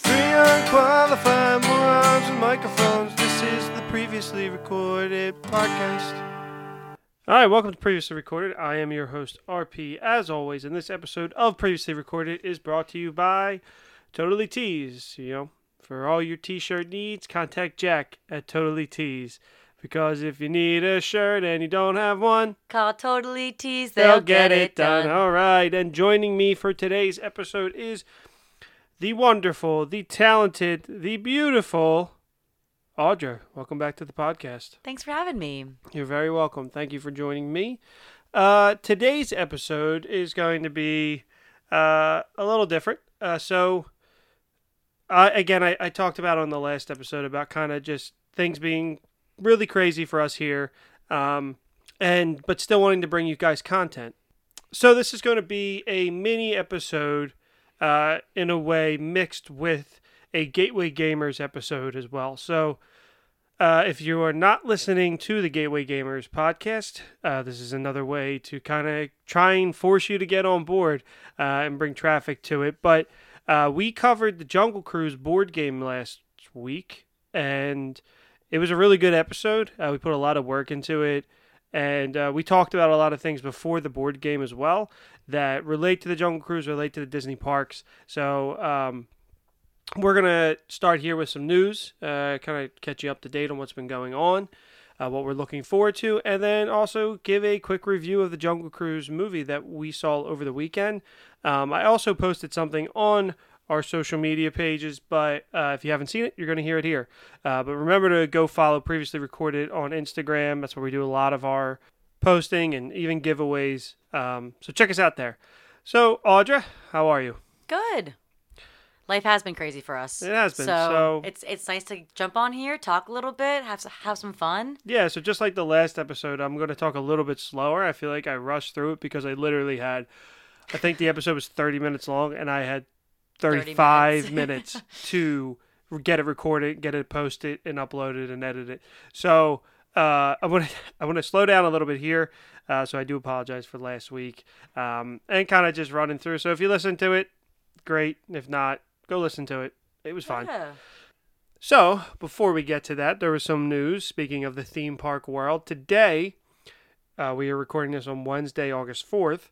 Three unqualified morons with microphones. This is the previously recorded podcast. All right, welcome to Previously Recorded. I am your host, RP, as always, and this episode of Previously Recorded is brought to you by Totally Tees. You know, for all your t shirt needs, contact Jack at Totally Tees. Because if you need a shirt and you don't have one, Call Totally Tees, they'll get it done. All right, and joining me for today's episode is the wonderful, the talented, the beautiful Audra. Welcome back to the podcast. Thanks for having me. You're very welcome. Thank you for joining me. Uh, today's episode is going to be uh, a little different. Uh, so, again, I, I talked about on the last episode about kind of just things being really crazy for us here, um, and but still wanting to bring you guys content. So this is going to be a mini episode, uh, in a way mixed with a Gateway Gamers episode as well. So. Uh, if you are not listening to the Gateway Gamers podcast, uh, this is another way to kind of try and force you to get on board uh, and bring traffic to it. But uh, we covered the Jungle Cruise board game last week, and it was a really good episode. Uh, we put a lot of work into it, and uh, we talked about a lot of things before the board game as well that relate to the Jungle Cruise, relate to the Disney parks. So, um, we're going to start here with some news, uh, kind of catch you up to date on what's been going on, uh, what we're looking forward to, and then also give a quick review of the Jungle Cruise movie that we saw over the weekend. Um, I also posted something on our social media pages, but uh, if you haven't seen it, you're going to hear it here. Uh, but remember to go follow Previously Recorded on Instagram. That's where we do a lot of our posting and even giveaways. Um, so check us out there. So, Audra, how are you? Good. Life has been crazy for us. It has been, so- it's it's nice to jump on here, talk a little bit, have have some fun. Yeah, so just like the last episode, I'm going to talk a little bit slower. I feel like I rushed through it because I literally had, I think the episode was 30 minutes long, and I had 30 35 minutes. minutes to get it recorded, get it posted, and uploaded and edited. So uh, I want to I want to slow down a little bit here. Uh, so I do apologize for last week um, and kind of just running through. So if you listen to it, great. If not, go listen to it. It was fine. Yeah. So, before we get to that, there was some news. Speaking of the theme park world, today, uh, we are recording this on Wednesday, August 4th.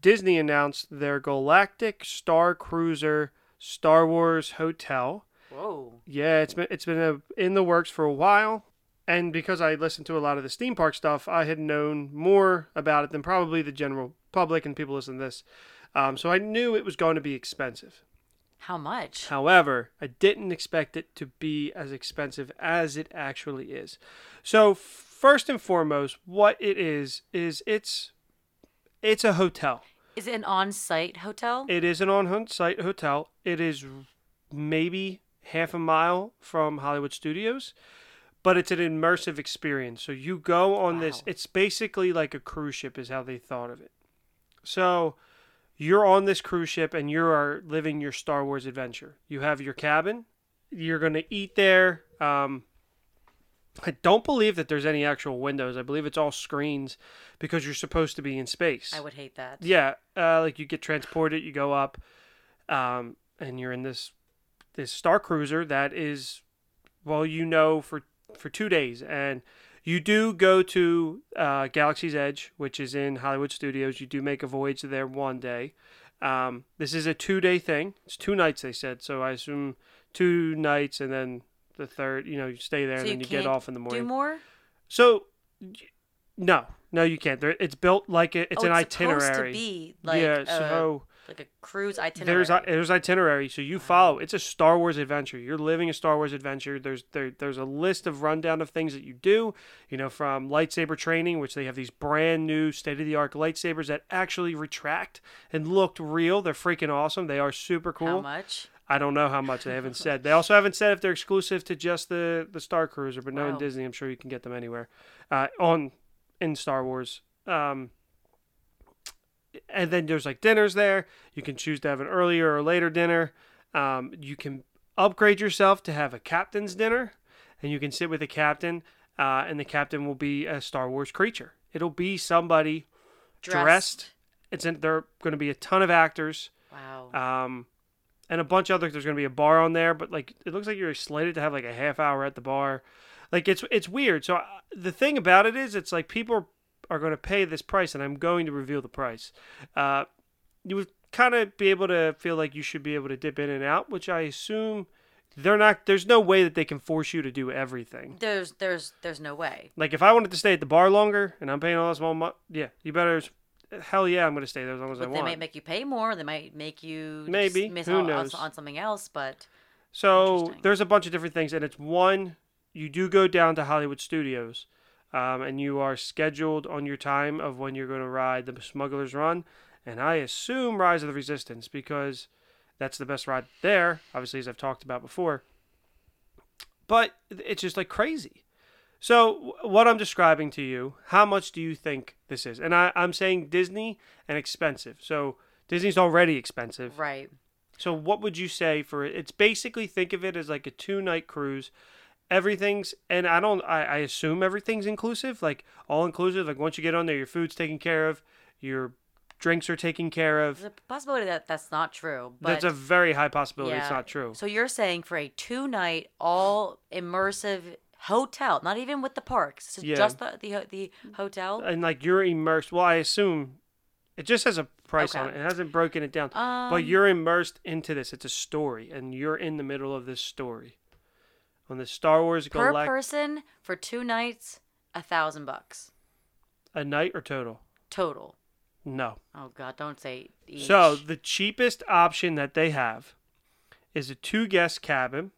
Disney announced their Galactic Star Cruiser Star Wars Hotel. Whoa. Yeah, it's been it's been a, in the works for a while, and because I listened to a lot of the theme park stuff, I had known more about it than probably the general public and people listen to this. Um, so I knew it was going to be expensive. How much? However, I didn't expect it to be as expensive as it actually is. So, first and foremost, what it is is it's it's a hotel. Is it an on-site hotel? It is an on-site hotel. It is maybe half a mile from Hollywood Studios, but it's an immersive experience. So you go on this. It's basically like a cruise ship, is how they thought of it. So you're on this cruise ship and you are living your Star Wars adventure. You have your cabin. You're going to eat there. Um, I don't believe that there's any actual windows. I believe it's all screens because you're supposed to be in space. I would hate that. Yeah, uh, like you get transported, you go up, um, and you're in this this star cruiser that is, well, you know, for for two days, and you do go to uh, Galaxy's Edge, which is in Hollywood Studios. You do make a voyage there one day. Um, this is a two day thing. It's two nights, they said. So I assume two nights, and then the third, you know, you stay there, So and you then you get off in the morning. Do more? So, no, no, you can't. There, it's built like a, it's oh, an it's itinerary. supposed to be like yeah, a, so like a cruise itinerary. there's there's itinerary, so you follow. Oh. It's a Star Wars adventure. You're living a Star Wars adventure. There's there there's a list of rundown of things that you do. You know, from lightsaber training, which they have these brand new state of the art lightsabers that actually retract and looked real. They're freaking awesome. They are super cool. How much? I don't know how much they haven't said. They also haven't said if they're exclusive to just the the Star Cruiser, but knowing Wow. Disney, I'm sure you can get them anywhere uh, on in Star Wars. Um, and then there's like dinners there. You can choose to have an earlier or later dinner. Um, you can upgrade yourself to have a captain's dinner, and you can sit with the captain, uh, and the captain will be a Star Wars creature. It'll be somebody dressed. It's in, there are going to be a ton of actors. Wow. Um, and a bunch of other. There's going to be a bar on there, but like it looks like you're slated to have like a half hour at the bar. Like it's it's weird. So uh, the thing about it is, it's like people are, are going to pay this price, and I'm going to reveal the price. Uh, you would kind of be able to feel like you should be able to dip in and out, which I assume they're not. There's no way that they can force you to do everything. There's there's there's no way. Like if I wanted to stay at the bar longer and I'm paying all this money, yeah, you better. Hell yeah, I'm going to stay there as long as I want. But they might make you pay more. They might make you Maybe. miss Who out on- knows? on something else. But So there's a bunch of different things, and it's one you do go down to Hollywood Studios, um, and you are scheduled on your time of when you're going to ride the Smuggler's Run, and I assume Rise of the Resistance because that's the best ride there. Obviously, as I've talked about before, but it's just like crazy. So what I'm describing to you, how much do you think this is? And I, I'm saying Disney and expensive. So Disney's already expensive. right. So what would you say for it? It's basically think of it as like a two night cruise. Everything's and I don't I, I assume everything's inclusive, like all inclusive. Like once you get on there, your food's taken care of, your drinks are taken care of. There's a possibility that that's not true. But That's a very high possibility it's not true. So you're saying for a two night all immersive hotel, not even with the parks, this is Yeah. just the the, the hotel. And like you're immersed. Well, I assume it just has a price on it. It hasn't broken it down. Um, but you're immersed into this. It's a story, and you're in the middle of this story. On the Star Wars per Galactic, person for two nights, a thousand bucks a night or total? total. No. Oh God, don't say each. So the cheapest option that they have is a two guest cabin,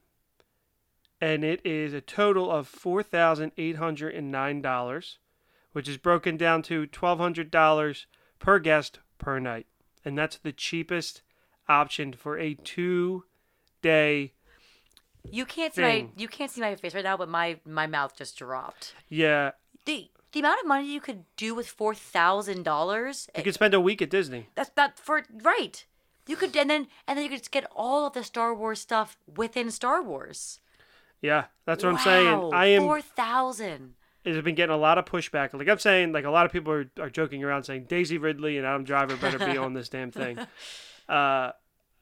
and it is a total of four thousand eight hundred and nine dollars, which is broken down to twelve hundred dollars per guest per night, and that's the cheapest option for a two day. you can't see my you can't see my face right now, but my my mouth just dropped. Yeah, The the amount of money you could do with four thousand dollars. you eh, could spend a week at Disney. That's that for right. You could and then and then you could just get all of the Star Wars stuff within Star Wars. Yeah, that's what I'm saying. I am. four thousand. it has been getting a lot of pushback. Like I'm saying, like a lot of people are, are joking around saying Daisy Ridley and Adam Driver better be on this damn thing. Uh,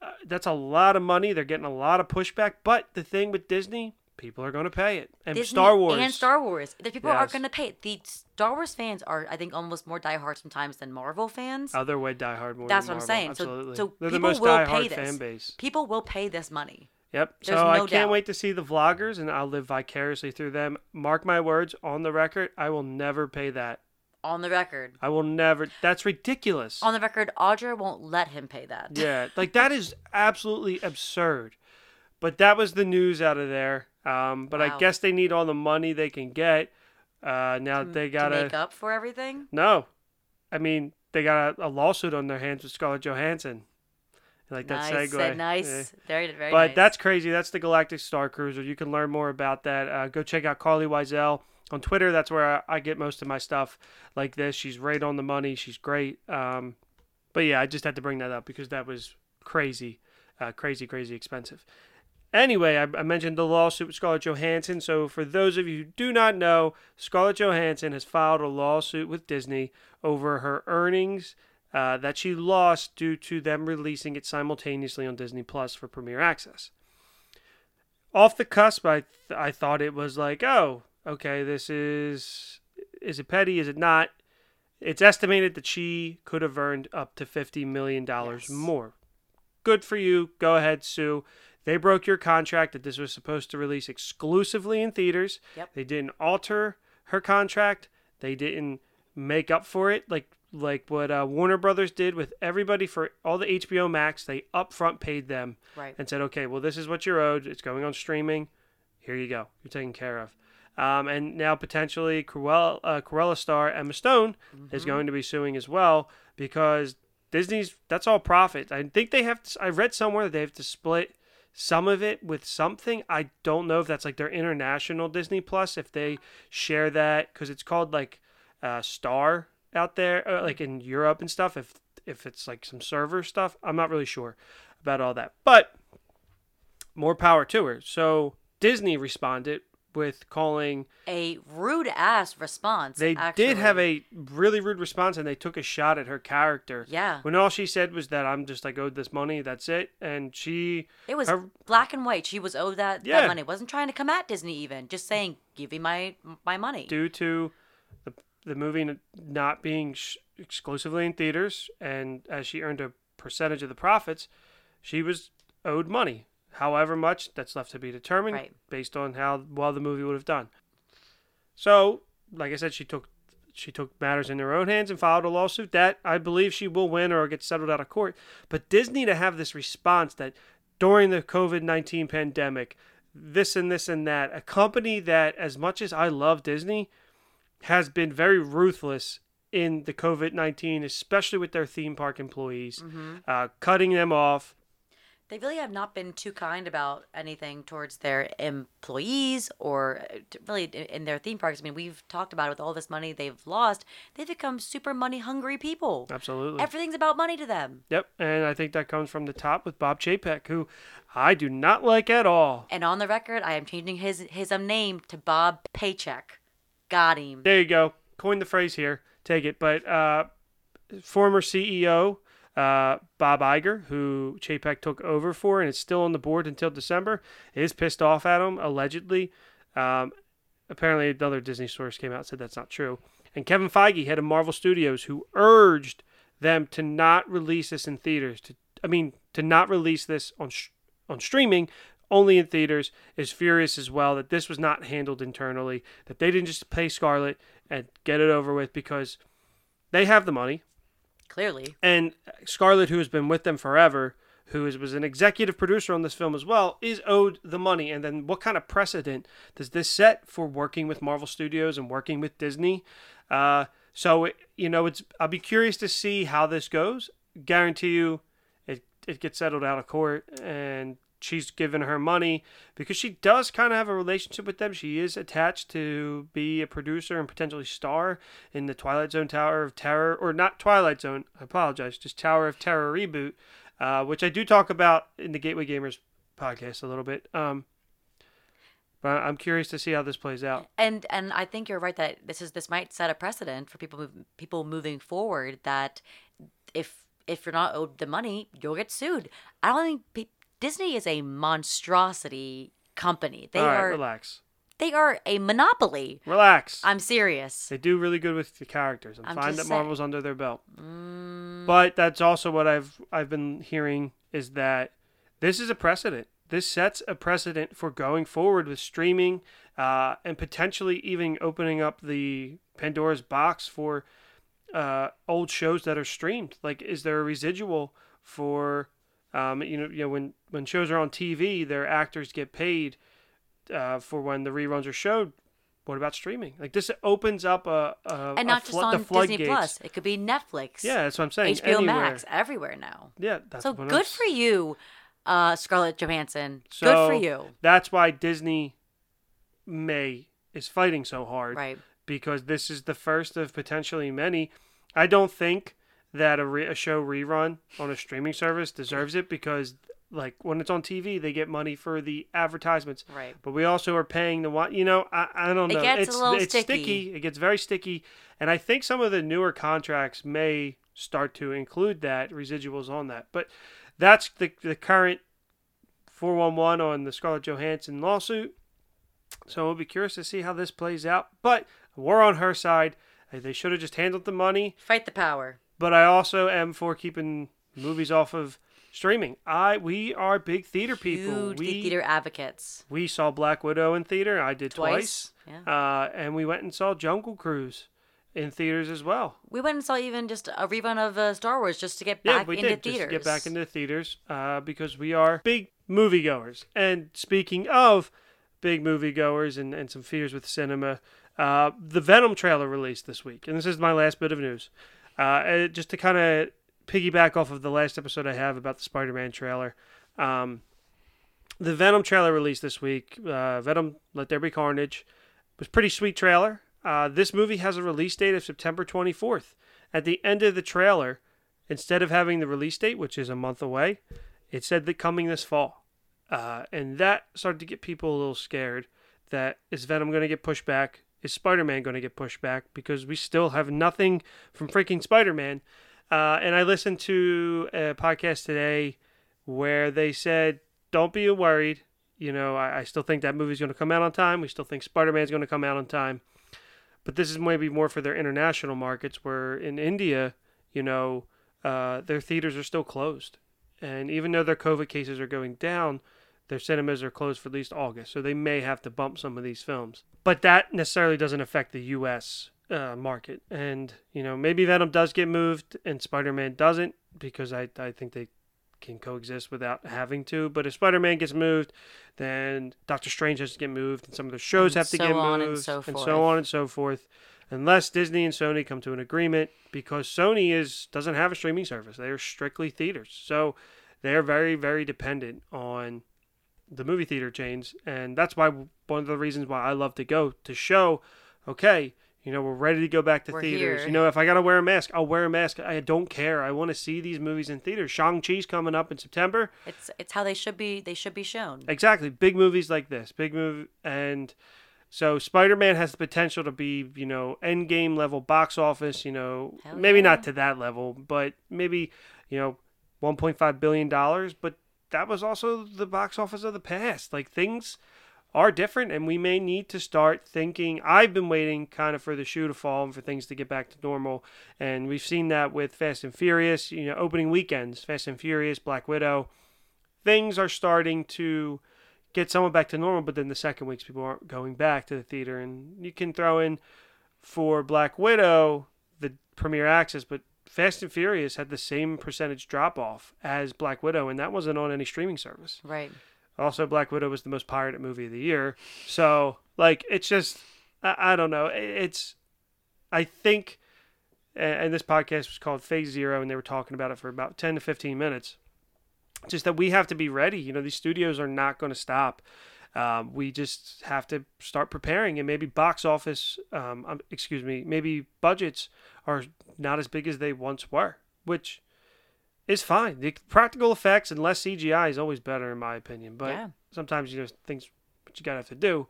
uh, that's a lot of money. They're getting a lot of pushback. But the thing with Disney, people are going to pay it. And Disney Star Wars. and Star Wars. The people are going to pay it. The Star Wars fans are, I think, almost more diehard sometimes than Marvel fans. other way diehard more. That's what I'm saying. Absolutely. So, so They're the people most will diehard pay this. fan base. People will pay this money. Yep. There's so I can't doubt. wait to see the vloggers, and I'll live vicariously through them. Mark my words on the record. I will never pay that. On the record. I will never. That's ridiculous. On the record, Audra won't let him pay that. Yeah, like that is absolutely absurd. But that was the news out of there. Um, but I guess they need all the money they can get. Uh, now they gotta make up for everything. no, I mean they got a, a lawsuit on their hands with Scarlett Johansson. Like that nice, segue. said nice, Yeah. very, very But nice. that's crazy. That's the Galactic Star Cruiser. You can learn more about that. Uh, go check out Carlye Wisel on Twitter. That's where I, I get most of my stuff like this. She's right on the money. She's great. Um, but yeah, I just had to bring that up because that was crazy, uh, crazy, crazy expensive. Anyway, I, I mentioned the lawsuit with Scarlett Johansson. So for those of you who do not know, Scarlett Johansson has filed a lawsuit with Disney over her earnings uh, that she lost due to them releasing it simultaneously on Disney Plus for Premier Access. Off the cusp, I th- I thought it was like, oh, okay, this is is it petty? Is it not? It's estimated that she could have earned up to fifty million dollars Yes. more. Good for you. Go ahead, sue. They broke your contract that this was supposed to release exclusively in theaters. Yep. They didn't alter her contract. They didn't make up for it like like what uh, Warner Brothers did with everybody for all the HBO Max. They upfront paid them right. and said, okay, well, this is what you're owed. It's going on streaming. Here you go. You're taken care of. Um, and now potentially Cruella, uh, Cruella star Emma Stone is going to be suing as well because Disney's that's all profit. I think they have. To, I read somewhere that they have to split some of it with something. I don't know if that's like their international Disney Plus if they share that because it's called like uh, Star out there, uh, like in Europe and stuff. If if it's like some server stuff, I'm not really sure about all that. But more power to her. So Disney responded with calling. A rude ass response. They actually. did have a really rude response, and they took a shot at her character. Yeah. When all she said was that I'm just like owed this money. That's it. And she. It was her- black and white. She was owed that, Yeah. that money. Wasn't trying to come at Disney even. Just saying, give me my my money. due to the movie not being sh- exclusively in theaters, and as she earned a percentage of the profits, she was owed money. However much that's left to be determined Right. based on how well the movie would have done. So, like I said, she took she took matters in her own hands and filed a lawsuit that I believe she will win or get settled out of court. But Disney to have this response that during the COVID 19 pandemic, this and this and that, a company that, as much as I love Disney, has been very ruthless in the COVID 19, especially with their theme park employees, uh, cutting them off. They really have not been too kind about anything towards their employees or uh, really in their theme parks. I mean, we've talked about it with all this money they've lost. They've become super money hungry people. Absolutely. Everything's about money to them. Yep. And I think that comes from the top with Bob Chapek, who I do not like at all. And on the record, I am changing his his um, name to Bob Paycheck. Got him. There you go. Coin the phrase here. Take it. But uh, former CEO uh, Bob Iger, who Chapek took over for and is still on the board until December, is pissed off at him, allegedly. Um, apparently, another Disney source came out and said that's not true. And Kevin Feige, head of Marvel Studios, who urged them to not release this in theaters. To, I mean, to not release this on sh- on streaming, only in theaters, is furious as well that this was not handled internally. That they didn't just pay Scarlett and get it over with because they have the money. Clearly. And Scarlett, who has been with them forever, who is, was an executive producer on this film as well, is owed the money. And then what kind of precedent does this set for working with Marvel Studios and working with Disney? Uh, so it, you know, it's I'll be curious to see how this goes. Guarantee you, it it gets settled out of court, and she's given her money because she does kind of have a relationship with them. She is attached to be a producer and potentially star in the Twilight Zone Tower of Terror, or not Twilight Zone. I apologize, just Tower of Terror reboot, uh, which I do talk about in the Gateway Gamers podcast a little bit. Um, but I'm curious to see how this plays out. And and I think you're right that this is this might set a precedent for people people moving forward that if if you're not owed the money, you'll get sued. I don't think pe- Disney is a monstrosity company. They All right, are relax, they are a monopoly. relax. I'm serious. They do really good with the characters. I'm, I'm fine that saying. Marvel's under their belt. Mm, But that's also what I've I've been hearing is that this is a precedent. This sets a precedent for going forward with streaming uh, and potentially even opening up the Pandora's box for uh, old shows that are streamed. Like, is there a residual for um, you know you know when when shows are on TV, their actors get paid uh, for when the reruns are showed. What about streaming? Like this opens up a, a and a not just on the Disney floodgates. Plus. It could be Netflix. Yeah, that's what I'm saying. HBO Anywhere. Max, everywhere now. Yeah, that's So good I'm- for you, uh, Scarlett Johansson. So good for you. That's why Disney May is fighting so hard Right. because this is the first of potentially many. I don't think that a, re- a show rerun on a streaming service deserves it because like when it's on TV they get money for the advertisements. Right. But we also are paying the one. You know, I, I don't know. It gets a it's little it's sticky. It gets very sticky, and I think some of the newer contracts may start to include that residuals on that. But that's the the current 411 on the Scarlett Johansson lawsuit. So we'll be curious to see how this plays out. But we're on her side. They should have just handled the money. Fight the power. But I also am for keeping movies off of streaming. I we are big theater people. Huge we theater advocates. we saw Black Widow in theater. I did twice. Twice. Yeah. Uh, and we went and saw Jungle Cruise in theaters as well. We went and saw even just a rerun of uh, Star Wars just to get Yeah, back we into did theaters. just to get back into theaters uh, because we are big moviegoers. And speaking of big moviegoers and, and some fears with cinema, uh, the Venom trailer released this week, and this is my last bit of news. Uh, just to kind of piggyback off of the last episode I have about the Spider-Man trailer. Um, the Venom trailer released this week. Uh, Venom: Let There Be Carnage was pretty sweet trailer. Uh, this movie has a release date of September 24th. At the end of the trailer, instead of having the release date, which is a month away, it said that coming this fall. Uh, and that started to get people a little scared. that is Venom going to get pushed back? Is Spider Man going to get pushed back? Because we still have nothing from freaking Spider Man. Uh, and I listened to a podcast today where they said, don't be worried. You know, I, I still think that movie's going to come out on time. We still think Spider Man's going to come out on time. But this is maybe more for their international markets, where in India, you know, uh, their theaters are still closed. And even though their COVID cases are going down, their cinemas are closed for at least August. So they may have to bump some of these films. But that necessarily doesn't affect the U.S. Uh, market. And, you know, maybe Venom does get moved and Spider Man doesn't because I, I think they can coexist without having to. But if Spider Man gets moved, then Doctor Strange has to get moved, and some of the shows And have to so get moved, and so and forth. so on and so forth. Unless Disney and Sony come to an agreement, because Sony is doesn't have a streaming service; they are strictly theaters, so they are very, very dependent on the movie theater chains, and that's why one of the reasons why I love to go to show, okay, you know, we're ready to go back to We're theaters. here. You know, if I gotta wear a mask, I'll wear a mask. I don't care. I want to see these movies in theaters. Shang Chi's coming up in September. It's it's how they should be. They should be shown. Exactly, big movies like this, big movie, and so Spider-Man has the potential to be, you know, end game level box office. You know, Hell maybe yeah. not to that level, but maybe, you know, 1.5 billion dollars. But that was also the box office of the past. Like things are different, and we may need to start thinking. I've been waiting kind of for the shoe to fall and for things to get back to normal, and we've seen that with Fast and Furious. You know, opening weekends, Fast and Furious, Black Widow. Things are starting to get somewhat back to normal, but then the second weeks people aren't going back to the theater, and you can throw in for Black Widow the premiere access, but Fast and Furious had the same percentage drop off as Black Widow, and that wasn't on any streaming service. Right. Also, Black Widow was the most pirated movie of the year, so like it's just I, I don't know. It's I think, and this podcast was called Phase Zero, and they were talking about it for about ten to fifteen minutes. Just that we have to be ready. You know, these studios are not going to stop. Um, we just have to start preparing, and maybe box office, um, um, excuse me, maybe budgets are not as big as they once were, which is fine. The practical effects and less CGI is always better, in my opinion. But Yeah. sometimes you know things what you gotta have to do.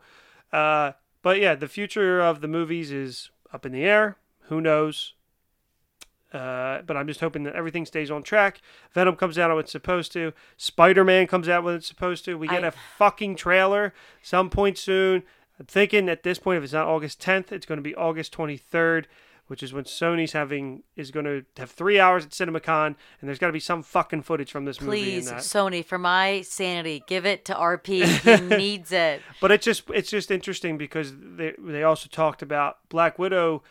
Uh, but yeah, the future of the movies is up in the air. Who knows? Uh, but I'm just hoping that everything stays on track. Venom comes out when it's supposed to. Spider Man comes out when it's supposed to. We get I- a fucking trailer some point soon. I'm thinking at this point, if it's not August 10th, it's going to be August 23rd, which is when Sony's having is going to have three hours at CinemaCon, and there's got to be some fucking footage from this movie. Please. Sony, for my sanity, give it to RP. He needs it. But it's just it's just interesting because they they also talked about Black Widow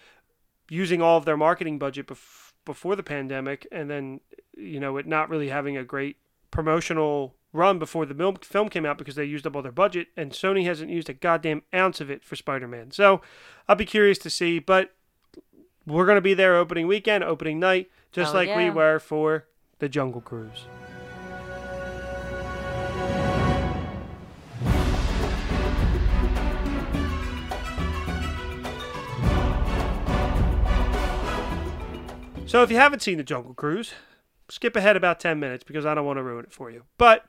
using all of their marketing budget bef- before the pandemic, and then you know it not really having a great promotional run before the film came out because they used up all their budget, and Sony hasn't used a goddamn ounce of it for Spider-Man. So I'll be curious to see, but we're gonna be there opening weekend, opening night, just Hell like we were for the Jungle Cruise. So if you haven't seen the Jungle Cruise, skip ahead about 10 minutes because I don't want to ruin it for you. But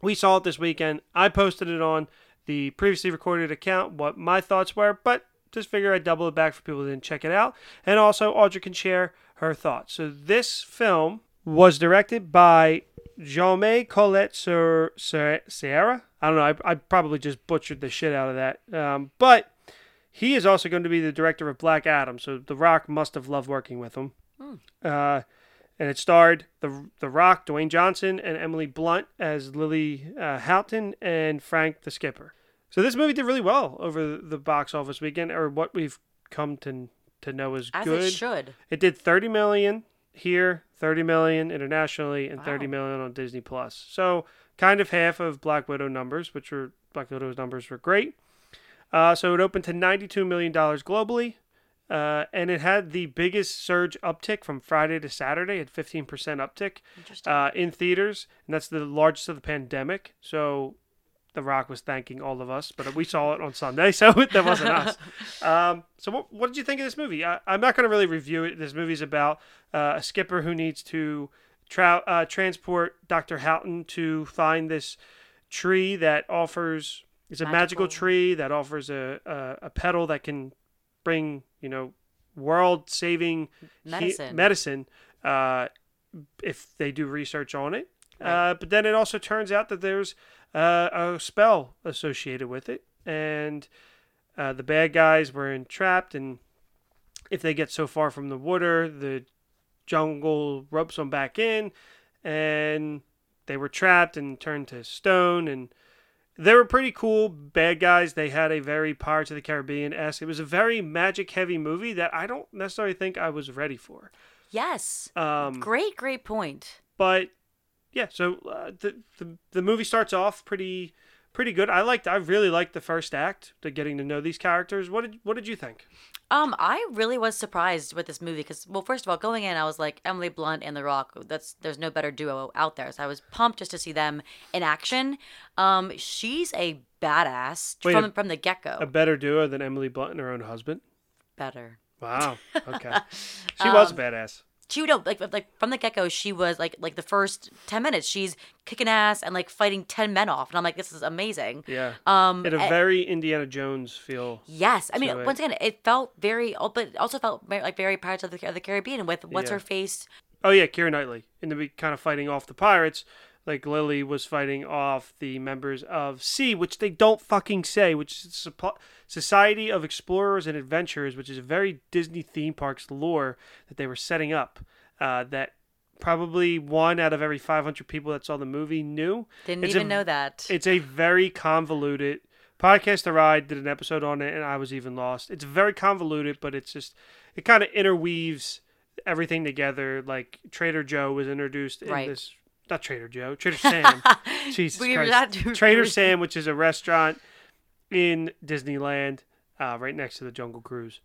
we saw it this weekend. I posted it on the previously recorded account what my thoughts were, but just figure I'd double it back for people who didn't check it out. And also, Audrey can share her thoughts. So this film was directed by Jaume Collet Sierra. I don't know. I, I probably just butchered the shit out of that. Um, but he is also going to be the director of Black Adam. So The Rock must have loved working with him. Uh, and it starred the the Rock, Dwayne Johnson, and Emily Blunt as Lily uh, Houghton and Frank the Skipper. So this movie did really well over the box office weekend, or what we've come to to know is As good. it should. It did 30 million here, 30 million internationally, and 30 Wow. million on Disney Plus. So kind of half of Black Widow numbers, which were Black Widow's numbers were great. Uh, so it opened to 92 million dollars globally, uh, and it had the biggest surge uptick from Friday to Saturday at 15% uptick uh, in theaters, and that's the largest of the pandemic. So The Rock was thanking all of us, but we saw it on Sunday, so that wasn't us. Um, so what, what did you think of this movie? I, I'm not going to really review it. This movie's about uh, a skipper who needs to tra- uh, transport Dr. Houghton to find this tree that offers It's a magical, Magical. tree that offers a, a a petal that can bring you know world saving Medicine. medicine uh, if they do research on it. Right. Uh, but then it also turns out that there's uh, a spell associated with it, and uh, the bad guys were entrapped. And if they get so far from the water, the jungle ropes them back in, and they were trapped and turned to stone. And they were pretty cool bad guys. They had a very Pirates of the Caribbean esque. It was a very magic heavy movie that I don't necessarily think I was ready for. yes. Um, Great, great point. but yeah, so uh, the, the the movie starts off pretty pretty good. I liked I really liked the first act, to getting to know these characters. What did what did you think? Um, I really was surprised with this movie because, well, first of all, going in, I was like Emily Blunt and The Rock. That's there's no better duo out there, so I was pumped just to see them in action. Um, she's a badass Wait, from a- from the get go. A better duo than Emily Blunt and her own husband. better. Wow. Okay. she was a Um, badass. She don't like like from the get go. She was like like the first ten minutes. She's kicking ass and like fighting ten men off, and I'm like, this is amazing. Yeah. Um, It had a eh, very Indiana Jones feel. Yes, I mean, once again, it felt very, but it also felt very, like very Pirates of the, of the Caribbean with what's Yeah. her face. Oh yeah, Keira Knightley in the be- kind of fighting off the pirates, like Lily was fighting off the members of SEA, which they don't fucking say, which is Society of Explorers and Adventurers, which is a very Disney theme parks lore that they were setting up. Uh, that probably one out of every 500 people that saw the movie knew. Didn't It's even a- know that. It's a very convoluted podcast. The ride did an episode on it, and I was even lost. It's very convoluted, but it's just it kind of interweaves everything together. Like Trader Joe was introduced in Right. this. Not Trader Joe, Trader Sam. Jesus We Christ. not- Trader Sam, which is a restaurant in Disneyland, uh, right next to the Jungle Cruise.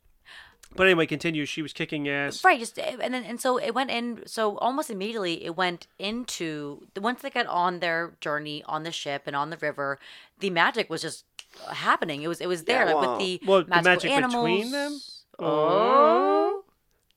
But anyway, continue. She was kicking ass. Right, just and then and so it went in. So almost immediately, it went into the once they got on their journey on the ship and on the river, the magic was just happening. It was it was there Yeah, like well- with the well, the magic animals. between them? Oh,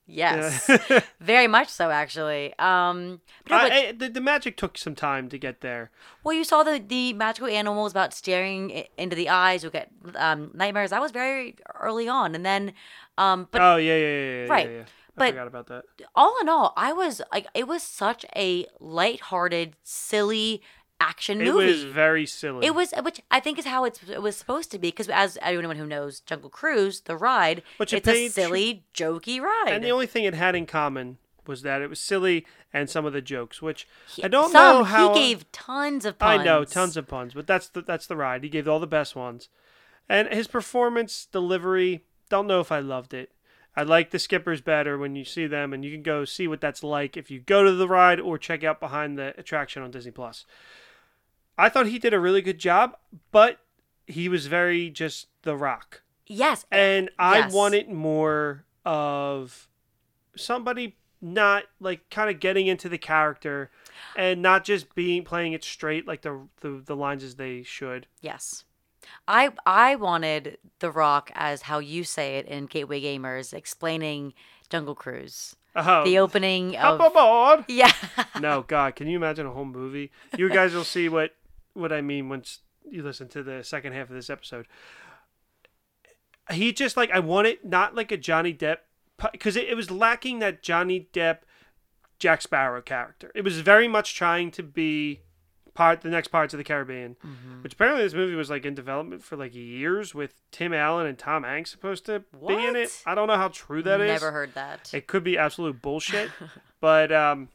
yes, Yeah. very much so actually. Um, but no, but- I- the, the magic took some time to get there. Well, you saw the the magical animals about staring into the eyes. You'll get um, nightmares. That was very early on, and then, um, but oh yeah, yeah, yeah, yeah, Right. Yeah, yeah. I But- forgot about that. all in all, I was like, it was such a lighthearted, silly action movie. It was very silly. It was, which I think is how it's, it was supposed to be. Because as anyone who knows Jungle Cruise, the ride, But you it's a silly, jokey ride. and the only thing it had in common was that it was silly and some of the jokes, which I don't Some, know how. he gave tons of puns. I know tons of puns, but that's the that's the ride. He gave all the best ones, and his performance delivery. Don't know if I loved it. I like the skippers better when you see them, and you can go see what that's like if you go to the ride or check out behind the attraction on Disney Plus. I thought he did a really good job, but he was very just the Rock. Yes, and I Yes. wanted more of somebody not like kind of getting into the character and not just being playing it straight like the the, the lines as they should. Yes. I I wanted The Rock as how you say it in Gateway Gamers explaining Jungle Cruise. Oh, The opening of... up aboard! Yeah. no, God, can you imagine a whole movie? You guys will see what what I mean once you listen to the second half of this episode. He just like I want it not like a Johnny Depp because it, it was lacking that Johnny Depp Jack Sparrow character. It was very much trying to be part the next Pirates of the Caribbean, Mm-hmm. which apparently this movie was like in development for like years with Tim Allen and Tom Hanks supposed to be in it. I don't know how true that is. Never heard that. It could be absolute bullshit, but um,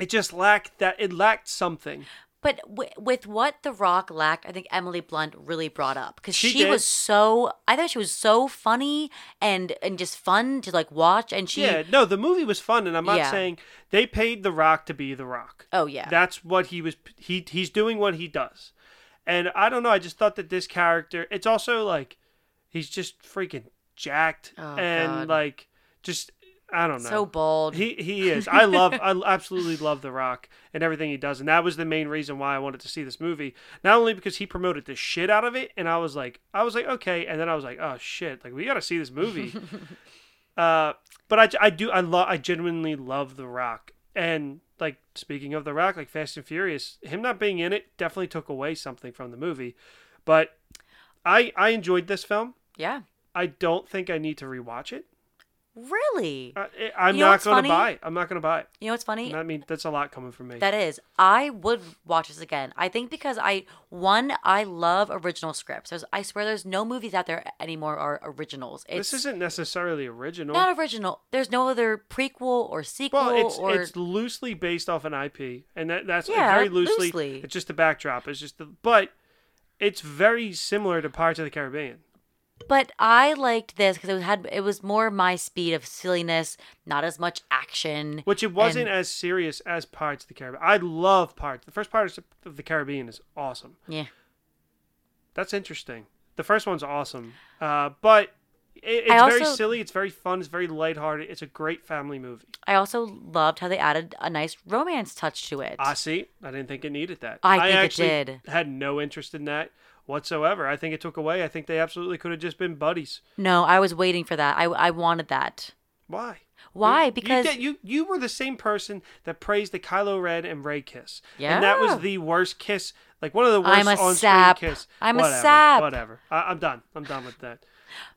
it just lacked that. It lacked something. But w- with what The Rock lacked, I think Emily Blunt really brought up because She she, was so. I thought she was so funny and and just fun to like watch. And she, yeah, no, the movie was fun, and I'm not Yeah. saying they paid The Rock to be The Rock. oh yeah, That's what he was. He he's doing what he does, and I don't know. I just thought that this character. It's also like he's just freaking jacked Oh, and God. like just I don't know. so bold. He he is. I love. I absolutely love The Rock and everything he does, and that was the main reason why I wanted to see this movie. Not only because he promoted the shit out of it, and I was like, I was like, okay, and then I was like, oh shit, like we got to see this movie. uh, but I, I do I love I genuinely love The Rock, and like speaking of The Rock, like Fast and Furious, him not being in it definitely took away something from the movie. But I I enjoyed this film. Yeah. I don't think I need to rewatch it. Really? I, I'm You know not going to buy it. I'm not going to buy it. You know what's funny? I mean, that's a lot coming from me. That is. I would watch this again. I think because I one, I love original scripts. There's I swear there's no movies out there anymore are originals. It's this isn't necessarily original. not original. There's no other prequel or sequel well, it's or it's loosely based off an IP, and that that's Yeah, very loosely, loosely. It's just the backdrop. It's just the, but it's very similar to Pirates of the Caribbean. But I liked this because it was, had it was more my speed of silliness, not as much action. Which it wasn't And- as serious as Pirates of the Caribbean. I love Pirates. The first Pirates of the Caribbean is awesome. Yeah, That's interesting. The first one's awesome, uh, but it, it's I very silly. It's very fun. It's very lighthearted. It's a great family movie. I also loved how they added a nice romance touch to it. I see. I didn't think it needed that. I think it actually did. Had no interest in that whatsoever. I think it took away. I think they absolutely could have just been buddies. no, I was waiting for that. I I wanted that. Why? Why? You- Because you, did- you you were the same person that praised the Kylo Ren and Rey kiss. Yeah. And that was the worst kiss, like one of the worst I'm a on-screen sap. kiss. I'm a whatever, sap. Whatever. I, I'm done. I'm done with that.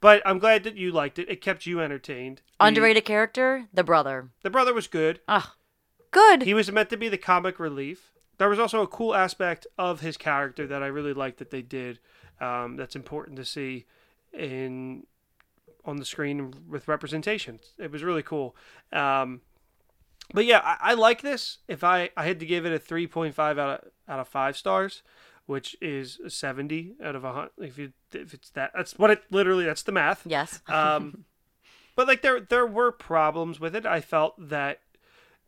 But I'm glad that you liked it. It kept you entertained. The- underrated character, the brother. The brother was good. Ugh, good. He was meant to be the comic relief. There was also a cool aspect of his character that I really liked that they did. Um, that's important to see in on the screen with representation. It was really cool. Um, but yeah, I, I like this. If I, I had to give it a three point five out of out of five stars, which is a seventy out of a hundred. If you if it's that, that's what it literally. That's the math. yes. Um, but like there there were problems with it. I felt that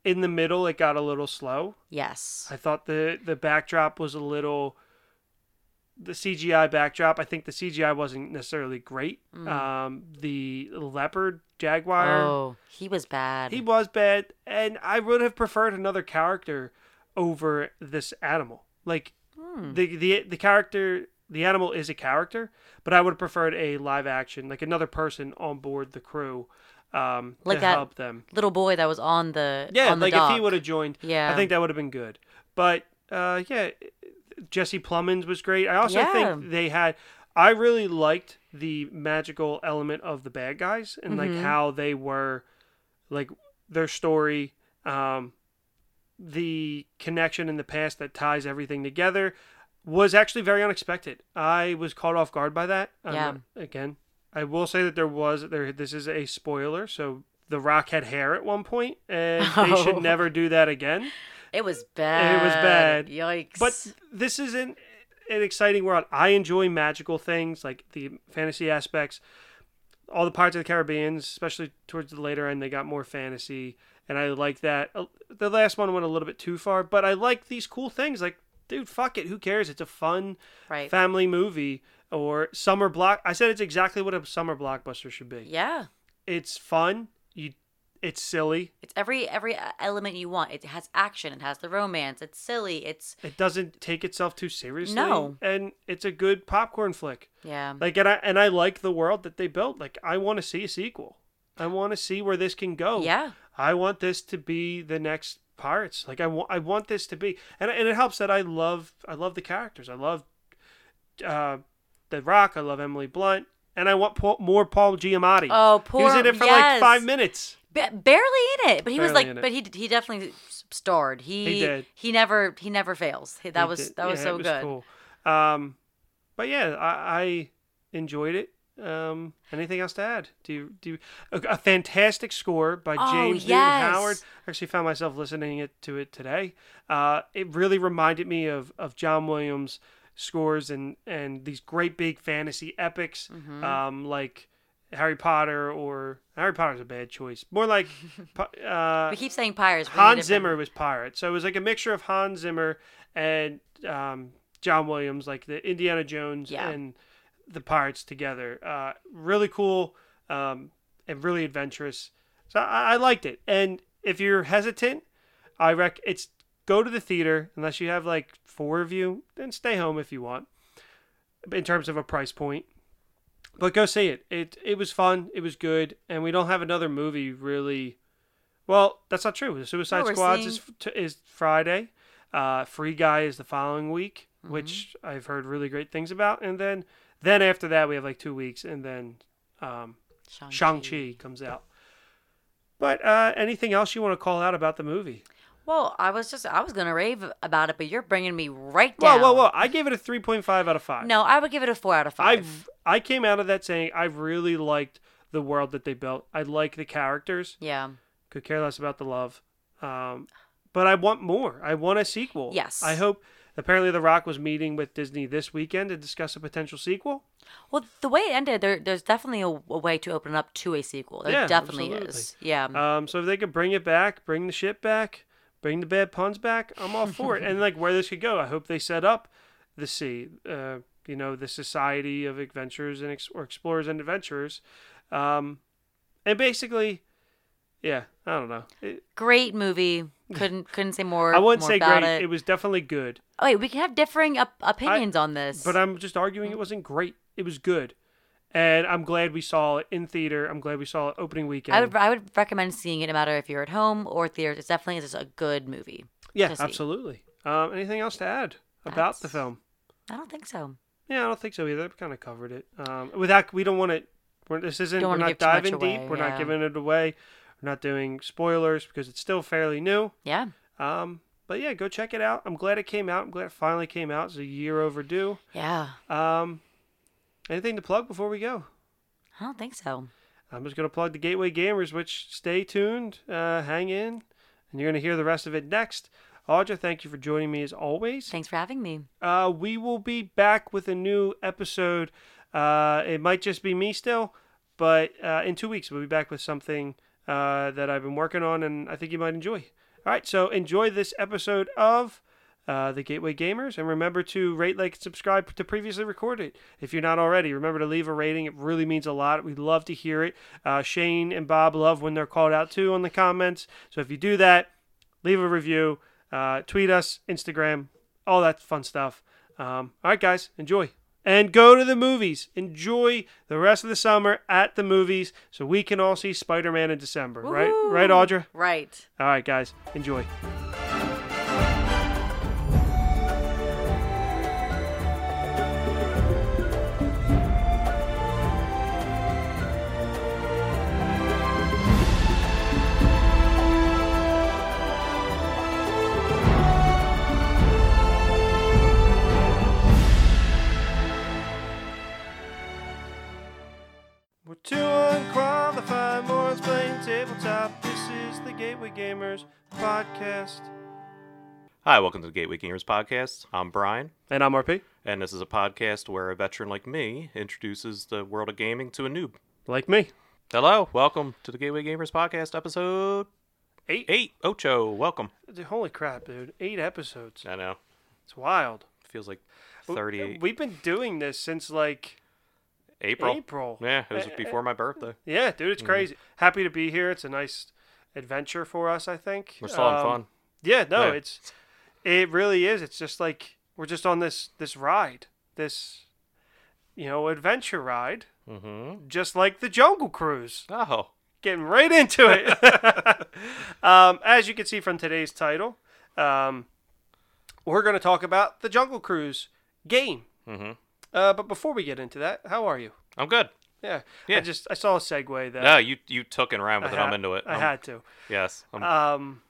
in the middle it got a little slow. yes. I thought the the backdrop was a little the CGI backdrop. I think the CGI wasn't necessarily great. Um, the leopard jaguar, Oh, he was bad. he was bad, and I would have preferred another character over this animal. Like Hmm. the the the character, the animal is a character, but I would have preferred a live action, like another person on board the crew, um, Like to that help them. Little boy that was on the Yeah, on the like if he would have joined, Yeah. I think that would have been good. But uh, yeah, Jesse Plemons was great. I also Yeah. think they had. I really liked the magical element of the bad guys and like Mm-hmm. how they were, like their story, um, the connection in the past that ties everything together was actually very unexpected. I was caught off guard by that. I'm Yeah. again, I will say that there was there. This is a spoiler, so the Rock had hair at one point, and they Oh. should never do that again. It was bad. It was bad. Yikes. But this is an, exciting world. I enjoy magical things like the fantasy aspects. All the Pirates of the Caribbean, especially towards the later end, they got more fantasy, and I like that. Uh, The last one went a little bit too far, but I like these cool things. Like, dude, fuck it, who cares? It's a fun right. family movie or summer block. I said it's exactly what a summer blockbuster should be. yeah. It's fun. You, it's silly. It's every every uh, element you want. It has action. It has the romance. It's silly. It's It doesn't take itself too seriously. No. and it's a good popcorn flick. yeah. Like, and I and I like the world that they built. Like, I want to see a sequel. I want to see where this can go. Yeah. I want this to be the next Pirates. Like, I want I want this to be, and and it helps that I love I love the characters. I love uh, the Rock. I love Emily Blunt, and I want Paul, more Paul Giamatti. Oh, poor. he was in it for like five minutes. Ba- barely in it, but he was like, but he he definitely starred. He He did. He never he never fails. That He was did- that was yeah, so it good. Cool. Um, but yeah, I, I enjoyed it. Um, anything else to add? Do you, do you, a, a fantastic score by Oh, James Newton. Howard. I actually found myself listening it to it today. Uh, it really reminded me of of John Williams scores and and these great big fantasy epics, Mm-hmm. um, like Harry Potter or Harry Potter's a bad choice. More like uh, We keep saying pirates. Hans Zimmer was pirate, so it was like a mixture of Hans Zimmer and um, John Williams, like the Indiana Jones Yeah. and the pirates together. Uh, really cool um, and really adventurous. So I, I liked it. And if you're hesitant, I rec it's go to the theater unless you have like four of you, then stay home if you want. In terms of a price point. But go see it. It it was fun. It was good, and we don't have another movie really. Well, that's not true. The Suicide No, we're Squads is is Friday. Uh, Free Guy is the following week. which I've heard really great things about. And then then after that we have like two weeks, and then um, Shang-Chi. Shang Chi comes out. But uh, anything else you want to call out about the movie? Well, I was just I was gonna rave about it, but you're bringing me right down. Well, well, well. I gave it a three point five out of five. No, I would give it a four out of five. I've I came out of that saying I really liked the world that they built. I like the characters. yeah. Could care less about the love. Um, but I want more. I want a sequel. Yes. I hope. Apparently, The Rock was meeting with Disney this weekend to discuss a potential sequel. Well, the way it ended, there, there's definitely a, a way to open up to a sequel. There Yeah, definitely absolutely. is. Yeah. Um, so if they could bring it back, bring the shit back, bring the bad puns back, I'm all for it. And like where this could go, I hope they set up the SEA. Uh, you know, the society of adventurers and ex- or explorers and adventurers. Um, and basically, yeah, I don't know. It, great movie. Couldn't couldn't say more. I wouldn't more say great. It. It. was definitely good, Oh, wait, we can have differing op- opinions on this. but I'm just arguing it wasn't great. It was good, and I'm glad we saw it in theater. I'm glad we saw it opening weekend. I would I would recommend seeing it no matter if you're at home or theaters. It's definitely just a good movie. yeah, absolutely. Um, anything else to add about the film? I don't think so. Yeah, I don't think so either. We kind of covered it. Um, without we don't want to. We're, this isn't. Don't We're not give too much diving away, deep. We're yeah. not giving it away. We're not doing spoilers because it's still fairly new. Yeah. Um, but yeah, go check it out. I'm glad it came out. I'm glad it finally came out. It's a year overdue. Yeah. Um, anything to plug before we go? I don't think so. I'm just gonna plug the Gateway Gamers, which stay tuned, uh, hang in, and you're gonna hear the rest of it next. Audra, thank you for joining me as always. Thanks for having me. Uh, we will be back with a new episode. Uh, it might just be me still, but uh, in two weeks we'll be back with something uh, that I've been working on, and I think you might enjoy. All right, so enjoy this episode of uh, the Gateway Gamers, and remember to rate, like, and subscribe to previously recorded. If you're not already, remember to leave a rating. It really means a lot. We'd love to hear it. Uh, Shane and Bob love when they're called out too on the comments. So if you do that, leave a review, uh, tweet us, Instagram, all that fun stuff. Um, all right, guys, enjoy. And go to the movies. Enjoy the rest of the summer at the movies so we can all see Spider Man in December. Right? Right, Audra? Right. All right, guys, enjoy. Gamers podcast. Hi, welcome to the Gateway Gamers Podcast. I'm Brian, And I'm RP. and this is a podcast where a veteran like me introduces the world of gaming to a noob. Like me. Hello, welcome to the Gateway Gamers Podcast, episode Eight. eight. Ocho, welcome. Dude, Holy crap, dude. Eight episodes. I know, It's wild. feels like W- 38 uh, We've been doing this since like April. April. Yeah, it was before my birthday. Yeah, dude, it's mm-hmm. crazy. Happy to be here. It's a nice adventure for us, I think. We're still having Um, fun. Yeah, no, Yeah. it's it really is. It's just like we're just on this this ride, this you know adventure ride, Mm-hmm. just like the Jungle Cruise. Oh, Getting right into it. um, as you can see from today's title, um, we're going to talk about the Jungle Cruise game. mm-hmm. Uh, but before we get into that, how are you? I'm good. Yeah, I Yeah. just I saw a segue that No, you you took and ran with I it. I'm into it. I I'm- had to. Yes. I'm, Um,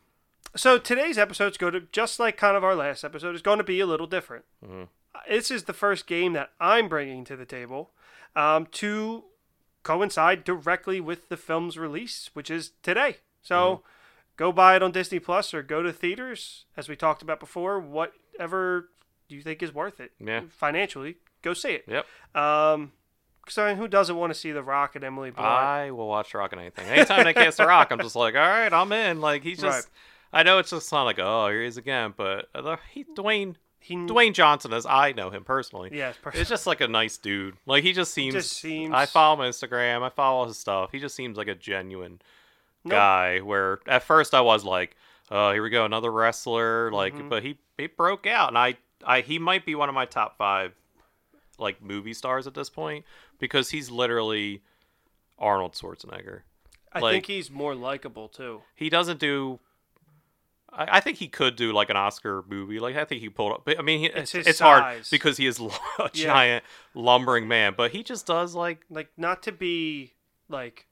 so today's episode's going to just like kind of our last episode is going to be a little different. Mhm. This is the first game that I'm bringing to the table um, to coincide directly with the film's release, which is today. So go buy it on Disney Plus or go to theaters, as we talked about before. Whatever you think is worth it Yeah. financially, go see it. Yep. Um, so I mean, who doesn't want to see The Rock and Emily Blunt? I will watch Rock and anything. Anytime they cast The Rock, I'm just like, all right, I'm in. Like he's just. Right. I know it's just not like, oh, here he is again, but uh, he, Dwayne he, Dwayne Johnson, as I know him personally, yeah, it's just like a nice dude. Like he just seems. just seems- I follow him on Instagram. I follow his stuff. He just seems like a genuine Nope. guy. Where at first I was like, oh, here we go, another wrestler. Like, Mhm. but he he broke out, and I I he might be one of my top five like movie stars at this point because he's literally Arnold Schwarzenegger. I like- think he's more likable too. He doesn't do I, I think he could do like an Oscar movie. Like I think he pulled up. But I mean, he, It's it's, it's hard because he is a Yeah. giant lumbering man. But he just does like like not to be like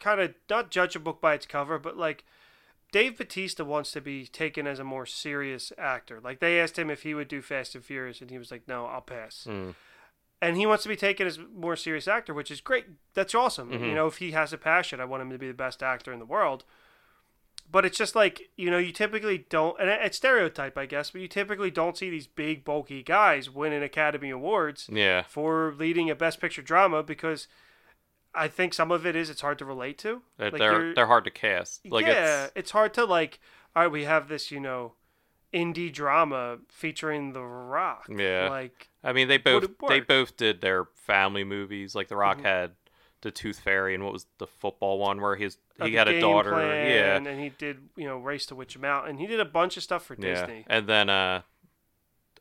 kind of not judge a book by its cover, but like Dave Bautista wants to be taken as a more serious actor. Like they asked him if he would do Fast and Furious, and he was like, "No, I'll pass." Mm. And he wants to be taken as more serious actor, which is great. That's awesome. Mhm. You know, if he has a passion, I want him to be the best actor in the world. But it's just like you know, you typically don't, and it's stereotype, I guess, but you typically don't see these big, bulky guys winning Academy Awards yeah. for leading a Best Picture drama because I think some of it is it's hard to relate to. They're Like, they're, they're hard to cast. Like yeah, it's it's hard to like. All right, we have this, you know, indie drama featuring The Rock. Yeah. like I mean, they both they both did their family movies. Like The Rock Mhm. had the Tooth Fairy, and what was the football one where his uh, he had a daughter. Yeah, and he did, you know, Race to Witch Mountain. He did a bunch of stuff for yeah. Disney. And then uh,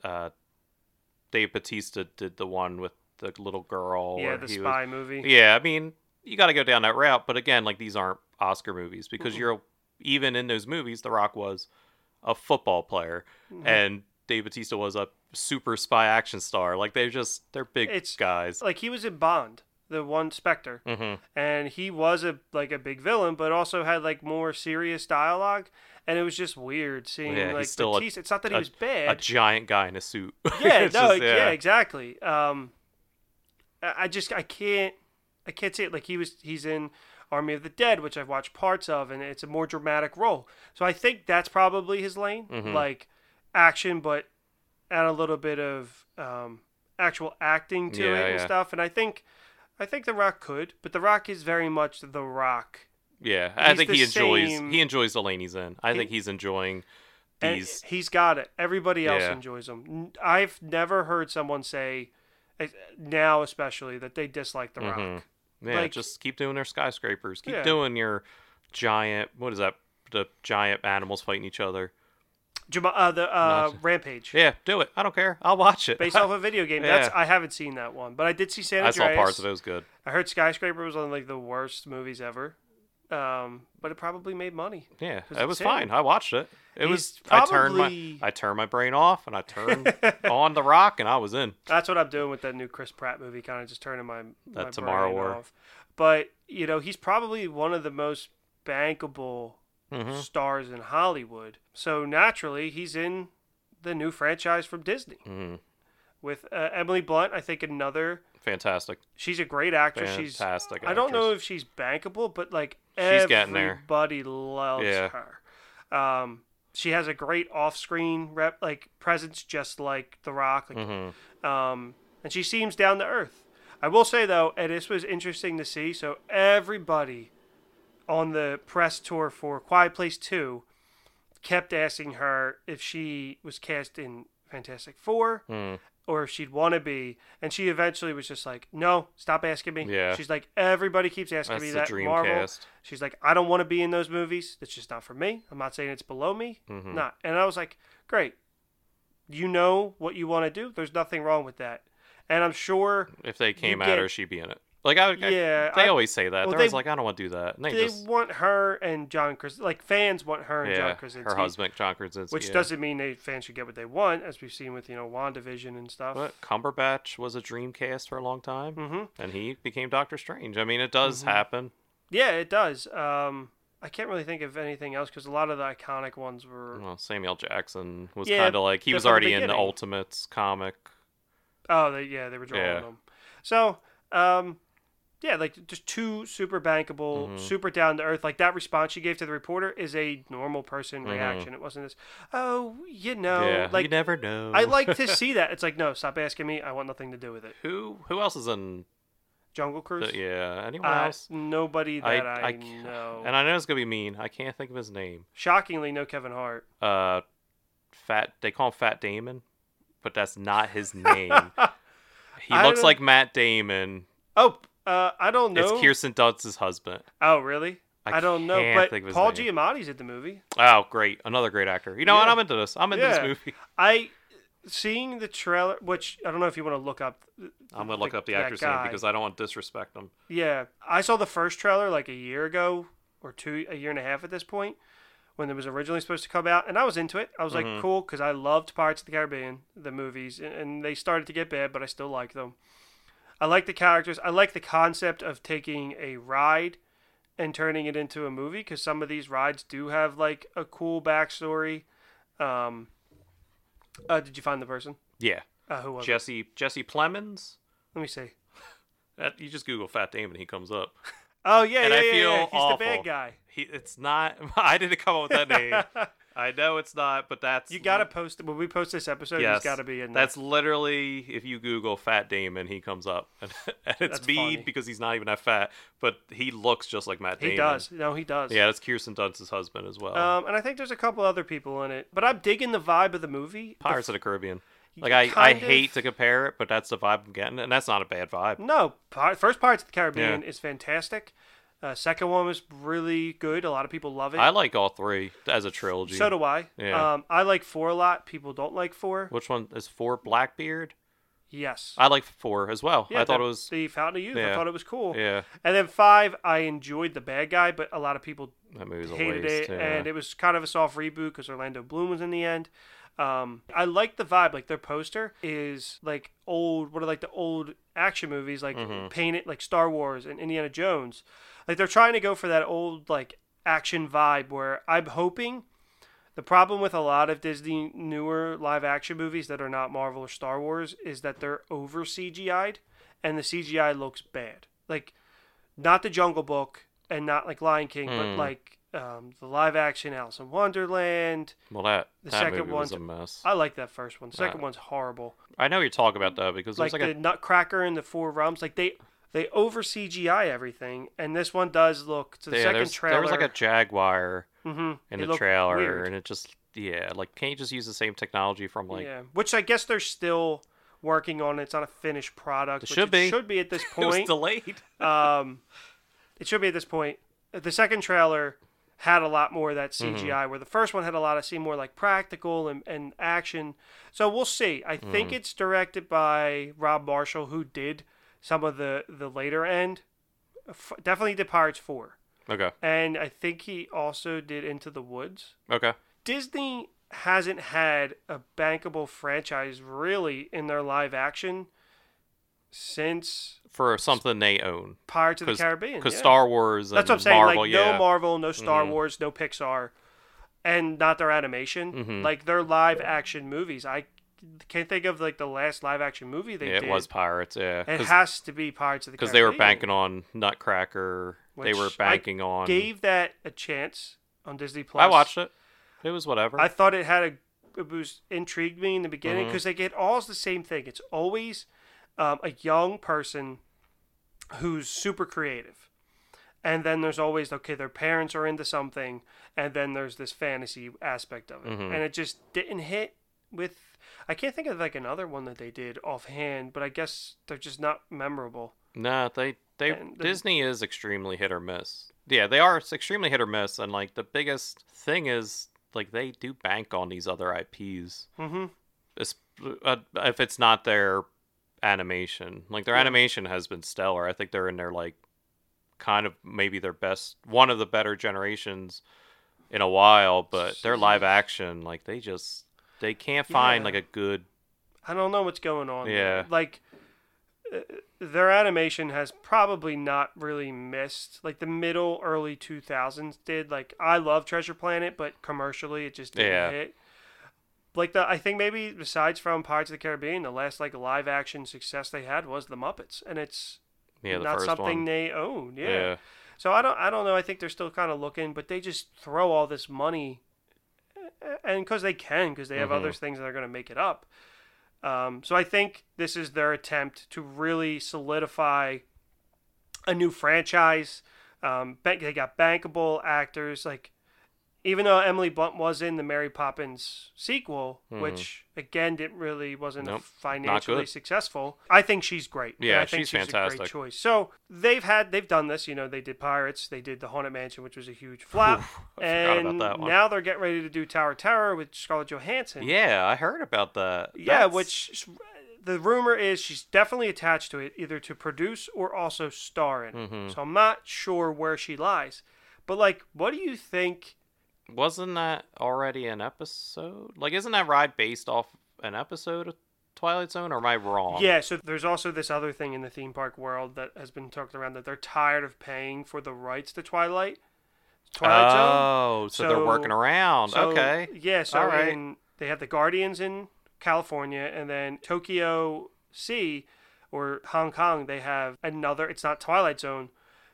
uh, Dave Bautista did the one with the little girl. yeah, the he spy movie. Yeah, I mean, you got to go down that route. But again, like these aren't Oscar movies because Mm-mm. you're even in those movies. The Rock was a football player, Mhm. and Dave Bautista was a super spy action star. Like they're just they're big It's- guys. like he was in Bond, the one Spectre. hmm and he was a like a big villain, but also had like more serious dialogue, and it was just weird seeing Yeah, like still a- it's not that he a- was A giant guy in a suit. yeah, no, just- yeah. exactly. Um, I I just I can't I can't see it. Like he was he's in Army of the Dead, which I've watched parts of, and it's a more dramatic role. So I think that's probably his lane, Mhm. like action, but add a little bit of um, actual acting to Yeah, it and yeah. stuff. And I think I think The Rock could, but The Rock is very much The Rock. Yeah, I He's think he enjoys same- he enjoys the lane he's in. I He- think he's enjoying And these. he's got it. Everybody else Yeah. enjoys him. I've never heard someone say, eh, now especially, that they dislike The Rock. Mhm. Yeah, like- just keep doing their skyscrapers. Keep Yeah. doing your giant. What is that? The giant animals fighting each other. Jama- uh, the uh. Rampage, Yeah, do it. I don't care. I'll watch it. based off a video game. That's Yeah. I haven't seen that one, but I did see San I saw parts of it. It was good. I heard Skyscraper was one of like the worst movies ever, um, but it probably made money. Yeah, it was fine. I watched it. It was. He's I turned my I turned my brain off and I turned on the rock and I was in. That's what I'm doing with that new Chris Pratt movie, kind of just turning my That my Tomorrow brain off. But you know, he's probably one of the most bankable hmm stars in Hollywood. So naturally, he's in the new franchise from Disney hmm with uh, Emily Blunt. I think another. Fantastic. She's a great actress. She's. Fantastic. I don't know if she's bankable, but like She's getting there. everybody loves Yeah. her. Um, she has a great off-screen rep like presence, just like The Rock. Like, Mhm. um, and she seems down to earth. I will say though, and this was interesting to see. So everybody on the press tour for Quiet Place Two kept asking her if she was cast in Fantastic Four Mm. Or if she'd want to be, and she eventually was just like, "No, stop asking me." Yeah. She's like, "Everybody keeps asking That's me that Marvel." cast. She's like, "I don't want to be in those movies. That's just not for me. I'm not saying it's below me. Mhm. Not." And I was like, "Great. You know what you want to do. There's nothing wrong with that." And I'm sure If they came at get- her, she'd be in it. Like I, I- Yeah, they I- always say that. well, They're they- like, I don't want to do that. And they, they just want her and John Krasinski. Like fans want her and yeah, John Krasinski. her husband John Krasinski. Which yeah. doesn't mean they fans should get what they want, as we've seen with you know Wandavision and stuff. But Cumberbatch was a dream cast for a long time, hmm and he became Doctor Strange. I mean, it does Mhm. happen. Yeah, it does. Um, I can't really think of anything else because a lot of the iconic ones were. Well, Samuel Jackson was Yeah, kind of like he was the already in the. Ultimates comic. Oh, they, yeah, they were drawing Yeah. them. So, um, yeah, like just two super bankable, Mhm. super down to earth. Like that response she gave to the reporter is a normal person Mhm. reaction. It wasn't this, oh, you know, yeah, like you never know. I like to see that. It's like, no, stop asking me. I want nothing to do with it. who who else is in? Jungle Cruise. The, yeah, anyone Uh, else? nobody that I, I ca- know. And I know it's gonna be mean. I can't think of his name. Shockingly, no Kevin Hart. Uh, Fat. They call him Fat Damon, but that's not his name. he I looks don't- like Matt Damon. Oh, uh, I don't know. It's Kirsten Dunst's husband. Oh, really? I I, don't know. But think of his Paul name. Giamatti's in the movie. Oh, great! Another great actor. You know what? Yeah. I'm into this. I'm into Yeah. this movie. I seeing the trailer, which I don't know if you want to look up. th- I'm gonna look up the actor's name because I don't want to disrespect him. Yeah, I saw the first trailer like a year ago or two, a year and a half at this point. when it was originally supposed to come out, and I was into it. I was like, cool, because I loved Pirates of the Caribbean, the movies, and- and they started to get bad, but I still like them. I like the characters. I like the concept of taking a ride and turning it into a movie because some of these rides do have like a cool backstory. Um, uh, did you find the person? Yeah. Uh, who was it? Jesse Jesse Plemons. Let me see. That, you just Google Fat Damon, and he comes up. Oh yeah, And yeah, I yeah, feel yeah. He's awful. the bad guy. He, it's not. I didn't come up with that name. I know it's not, but that's You gotta post it when we post this episode. Yes, He's gotta be in there. That's literally if you Google Fat Damon, he comes up, and, and it's me because he's not even that fat, but he looks just like Matt Damon. he does. No, he does. Yeah, that's Kirsten Dunst's husband as well. Um, and I think there's a couple other people in it, but I'm digging the vibe of the movie. The Pirates of the Caribbean. Like I, I of- hate to compare it, but that's the vibe I'm getting, and that's not a bad vibe. No, Pir- first Pirates of the Caribbean Yeah. is fantastic. Uh, second one was really good. A lot of people love it. I like all three as a trilogy. so do I. Yeah. Um, I like four a lot. People don't like four. Which one is four? Blackbeard. Yes. I like four as well. yeah, I thought it was. the Fountain of Youth. I thought it was cool. Yeah, And then five, I enjoyed the bad guy, but a lot of people that movie's a hated it, yeah. and it was kind of a soft reboot because Orlando Bloom was in the end. Um, I like the vibe. Like their poster is like old. What are like the old action movies, like Mm-hmm. painted like Star Wars and Indiana Jones. Like they're trying to go for that old like action vibe. Where I'm hoping. The problem with a lot of Disney newer live action movies that are not Marvel or Star Wars is that they're over CGI'd and the CGI looks bad. Like not the Jungle Book and not like Lion King, but Hmm. like um, the live action Alice in Wonderland. well, that the that second was a mess. I like that first one. The second one's horrible. I know you're talking about that because Like, like, the a Nutcracker and the Four Realms, like they they over CGI everything, and this one does look to the yeah, second trailer. there was like a jaguar hmm in it the trailer, weird. and it just yeah, like can't you just use the same technology from like yeah, which I guess they're still working on. It's not a finished product. It which should be. Should be at this it was point. delayed? um, it should be at this point. The second trailer had a lot more of that CGI, Mm-hmm. where the first one had a lot of seemed more like practical and, and action. So we'll see. I Mm-hmm. think it's directed by Rob Marshall, who did some of the the later end. F- definitely did Pirates Four, Okay, and I think he also did Into the Woods. okay. Disney hasn't had a bankable franchise really in their live action since For something they own, Pirates of the because Caribbean. yeah. Star Wars. And That's what I'm saying. Marvel, like yeah. no Marvel, no Star Mhm. Wars, no Pixar, and not their animation. Mhm. Like their live action movies. I can't think of like the last live action movie they yeah, did. it was Pirates. Yeah, It has to be Pirates of the because they were banking on Nutcracker. they were Which I banking on. Gave that a chance on Disney Plus. I watched it. It was whatever. I thought it had a it was intrigued me in the beginning because they get all the same thing. It's always um, a young person who's super creative, and then there's always okay, their parents are into something, and then there's this fantasy aspect of it, Mhm. and it just didn't hit with. I can't think of like another one that they did offhand, but I guess they're just not memorable. No, they they And Disney is extremely hit or miss. Yeah, they are extremely hit or miss, and like the biggest thing is like they do bank on these other IPs. Mm-hmm. It's, uh, if it's not their animation, like their Yeah. animation has been stellar. I think they're in their like kind of maybe their best, one of the better generations in a while. But their live action, like they just they can't find Yeah. like a good. I don't know what's going on. there. Yeah. Like uh, their animation has probably not really missed like the middle early 2000s did. Like I love Treasure Planet, but commercially it just didn't Yeah. hit. Like the I think maybe besides from Pirates of the Caribbean, the last like live action success they had was the Muppets, and it's Yeah, not something one. they own. Yeah. yeah. So I don't I don't know. I think they're still kind of looking, but they just throw all this money, and because they can, because they have Mhm. other things that are going to make it up. Um, so I think this is their attempt to really solidify a new franchise. Um, they got bankable actors like. Even though Emily Blunt was in the Mary Poppins sequel, Mhm. which again didn't really wasn't Nope, financially successful, I think she's great. And Yeah, I think she's she's a great fantastic. choice. So they've had they've done this. You know, they did Pirates, they did the Haunted Mansion, which was a huge flop, and about that one. now they're getting ready to do Tower Terror with Scarlett Johansson. Yeah, I heard about that. yeah. Which the rumor is she's definitely attached to it, either to produce or also star in. Mhm. So I'm not sure where she lies, but like, what do you think Wasn't that already an episode? Like, isn't that ride based off an episode of Twilight Zone, or am I wrong? Yeah, so there's also this other thing in the theme park world that has been talked around that they're tired of paying for the rights to Twilight. Twilight Zone. Oh, so, they're working around. So, okay. Yeah, so All right. in, they have the Guardians in California, and then Tokyo Sea or Hong Kong, they have another. It's not Twilight Zone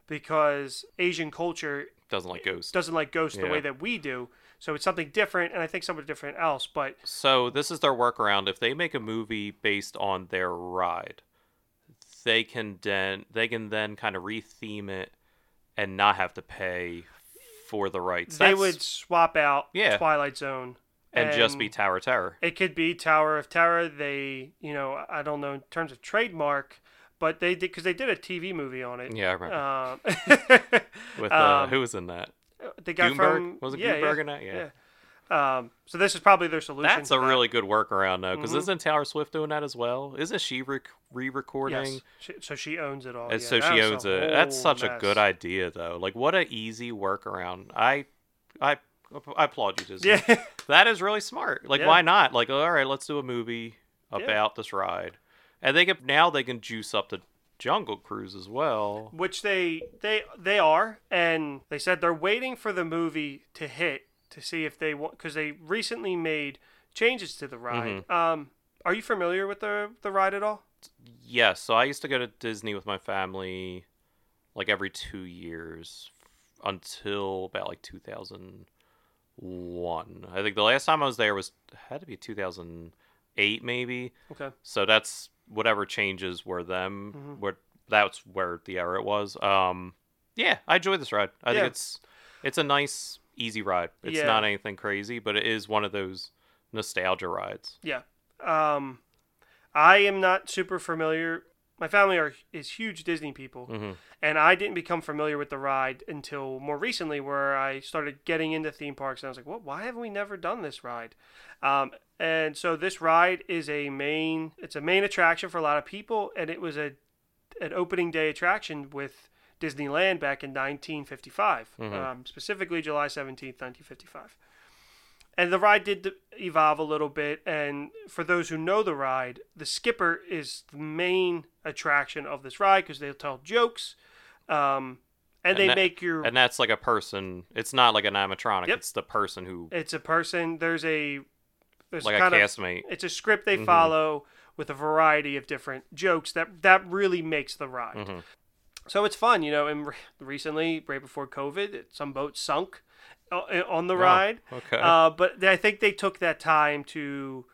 because Asian culture Doesn't like ghosts. doesn't like ghosts the Yeah. way that we do. So it's something different, and I think something different else. But So this is their workaround. If they make a movie based on their ride, they can then they can then kind of retheme it and not have to pay for the rights. they That's- would swap out Yeah. Twilight Zone and, just be Tower Terror. It could be Tower of Terror. They, you know, I don't know in terms of trademark, but they did because they did a TV movie on it. Yeah, I remember. Um, With uh, um, who was in that? the guy Goomberg? from Was it yeah, Goomberg yeah, in that? Yeah. yeah. Um, so this is probably their solution. That's a that. really good workaround though, because Mhm. isn't Taylor Swift doing that as well? Isn't she re-recording? yes. She, so she owns it all. And yeah. so she owns it. That's such a good idea, though. Like, what an easy workaround. I, I, I applaud you, Disney. Yeah, That is really smart. Like, Yeah. why not? Like, all right, let's do a movie Yeah. about this ride, and they can now they can juice up the Jungle Cruise as well. which they they they are, and they said they're waiting for the movie to hit to see if they want because they recently made changes to the ride. Mm-hmm. Um, are you familiar with the the ride at all? Yes, so I used to go to Disney with my family, like every two years, until about like two thousand one. I think the last time I was there was had to be two thousand eight, maybe. Okay. So that's whatever changes were them. Mhm. Where that's where the error it was. Um, yeah, I enjoy this ride. I Yeah. think it's it's a nice, easy ride. It's Yeah. not anything crazy, but it is one of those nostalgia rides. Yeah. Um, I am not super familiar. My family are is huge Disney people, hmm and I didn't become familiar with the ride until more recently, where I started getting into theme parks, and I was like, "What? Why have we never done this ride?" Um, and so this ride is a main. It's a main attraction for a lot of people, and it was a an opening day attraction with Disneyland back in 1955, Mhm. um, specifically July 17th, 1955. And the ride did evolve a little bit. And for those who know the ride, the skipper is the main attraction of this ride because they'll tell jokes, um, and, And they that- make your. And that's like a person. It's not like an animatronic. Yep. It's the person who, it's a person. There's a. There's like a kind of. castmate. It's a script they Mhm. follow with a variety of different jokes that that really makes the ride. hmm So it's fun, you know. And re- recently, right before COVID, some boats sunk on the Oh, ride. Okay. Uh, but I think they took that time to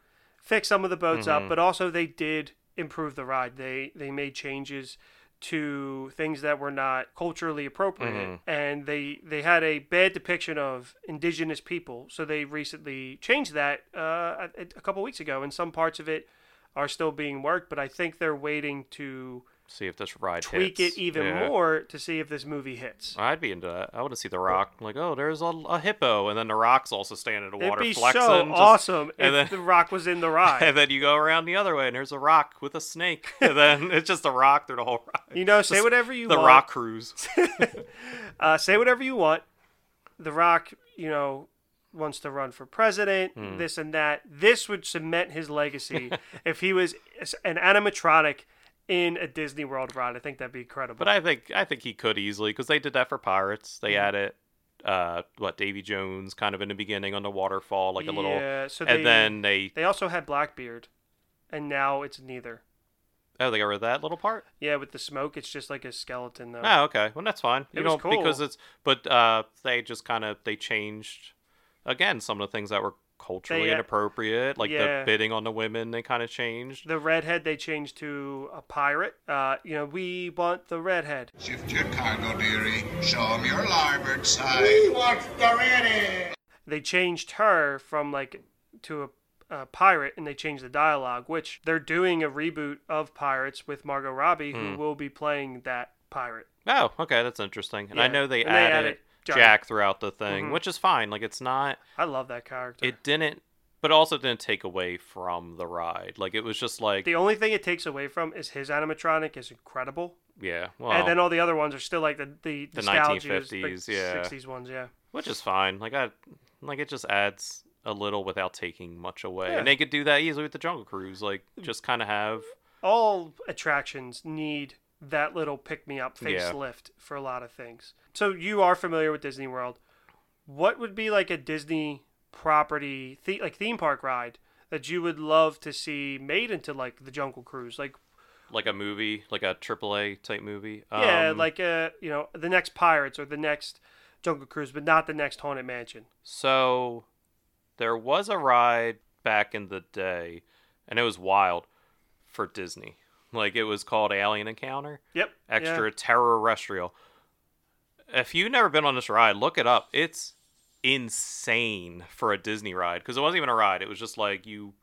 fix some of the boats up, Mhm. but also they did improve the ride. They they made changes to things that were not culturally appropriate, Mhm. and they they had a bad depiction of indigenous people. So they recently changed that uh, a, a couple weeks ago, and some parts of it are still being worked. But I think they're waiting to see if this ride tweak hits. it even Yeah. more to see if this movie hits. I'd be into that. I want to see The Rock. Like, oh, there's a, a hippo, and then The Rock's also standing in the It'd be flexing. so just- awesome if then- The Rock was in the ride. And then you go around the other way, and there's a rock with a snake, and then it's just a rock through the whole ride. You know, say Just whatever you the want. The Rock Cruise. uh, say whatever you want. The Rock, you know, wants to run for president, Hmm. this and that. This would cement his legacy if he was an animatronic in a Disney World ride. I think that'd be incredible. But I think I think he could easily because they did that for Pirates. They Mhm. added uh what Davy Jones kind of in the beginning on the waterfall, like a little, yeah, so they, and then they they also had Blackbeard, and now it's neither. oh they got rid of that little part. Yeah, with the smoke, it's just like a skeleton though. Oh, okay. Well, that's fine. You It was know, because it's but uh they just kind of they changed again some of the things that were culturally They, uh, inappropriate, like yeah. the bidding on the women. They kind of changed. The redhead they changed to a pirate. Uh, you know, we want the redhead. Shift your cargo, dearie. Show 'em your larboard side. We want the redhead. They changed her from like to a, a pirate and they changed the dialogue which they're doing a reboot of pirates with margot robbie who Hmm. will be playing that pirate Oh, okay, that's interesting. And I know they and they added, added Jack, Jack. throughout the thing, Mhm. which is fine. Like it's not. i love that character It didn't, but also didn't take away from the ride. Like it was just like the only thing it takes away from is his animatronic is incredible yeah, well, and then all the other ones are still like the the, The 1950s, the yeah. 60s ones yeah which is fine. Like I, Like it just adds a little without taking much away. Yeah. And they could do that easily with the Jungle Cruise. Like just kind of have all attractions need that little pick me up Yeah. facelift for a lot of things. So you are familiar with Disney World. What would be like a Disney property, the- like theme park ride that you would love to see made into like the Jungle Cruise? Like like a movie, like a AAA type movie. yeah, Um, like uh, you know, the next Pirates or the next Jungle Cruise, but not the next Haunted Mansion. So there was a ride back in the day, and it was wild for Disney. Like it was called Alien Encounter, Yep. yeah. extra terrestrial. If you've never been on this ride, look it up. It's insane for a Disney ride because it wasn't even a ride. It was just like you.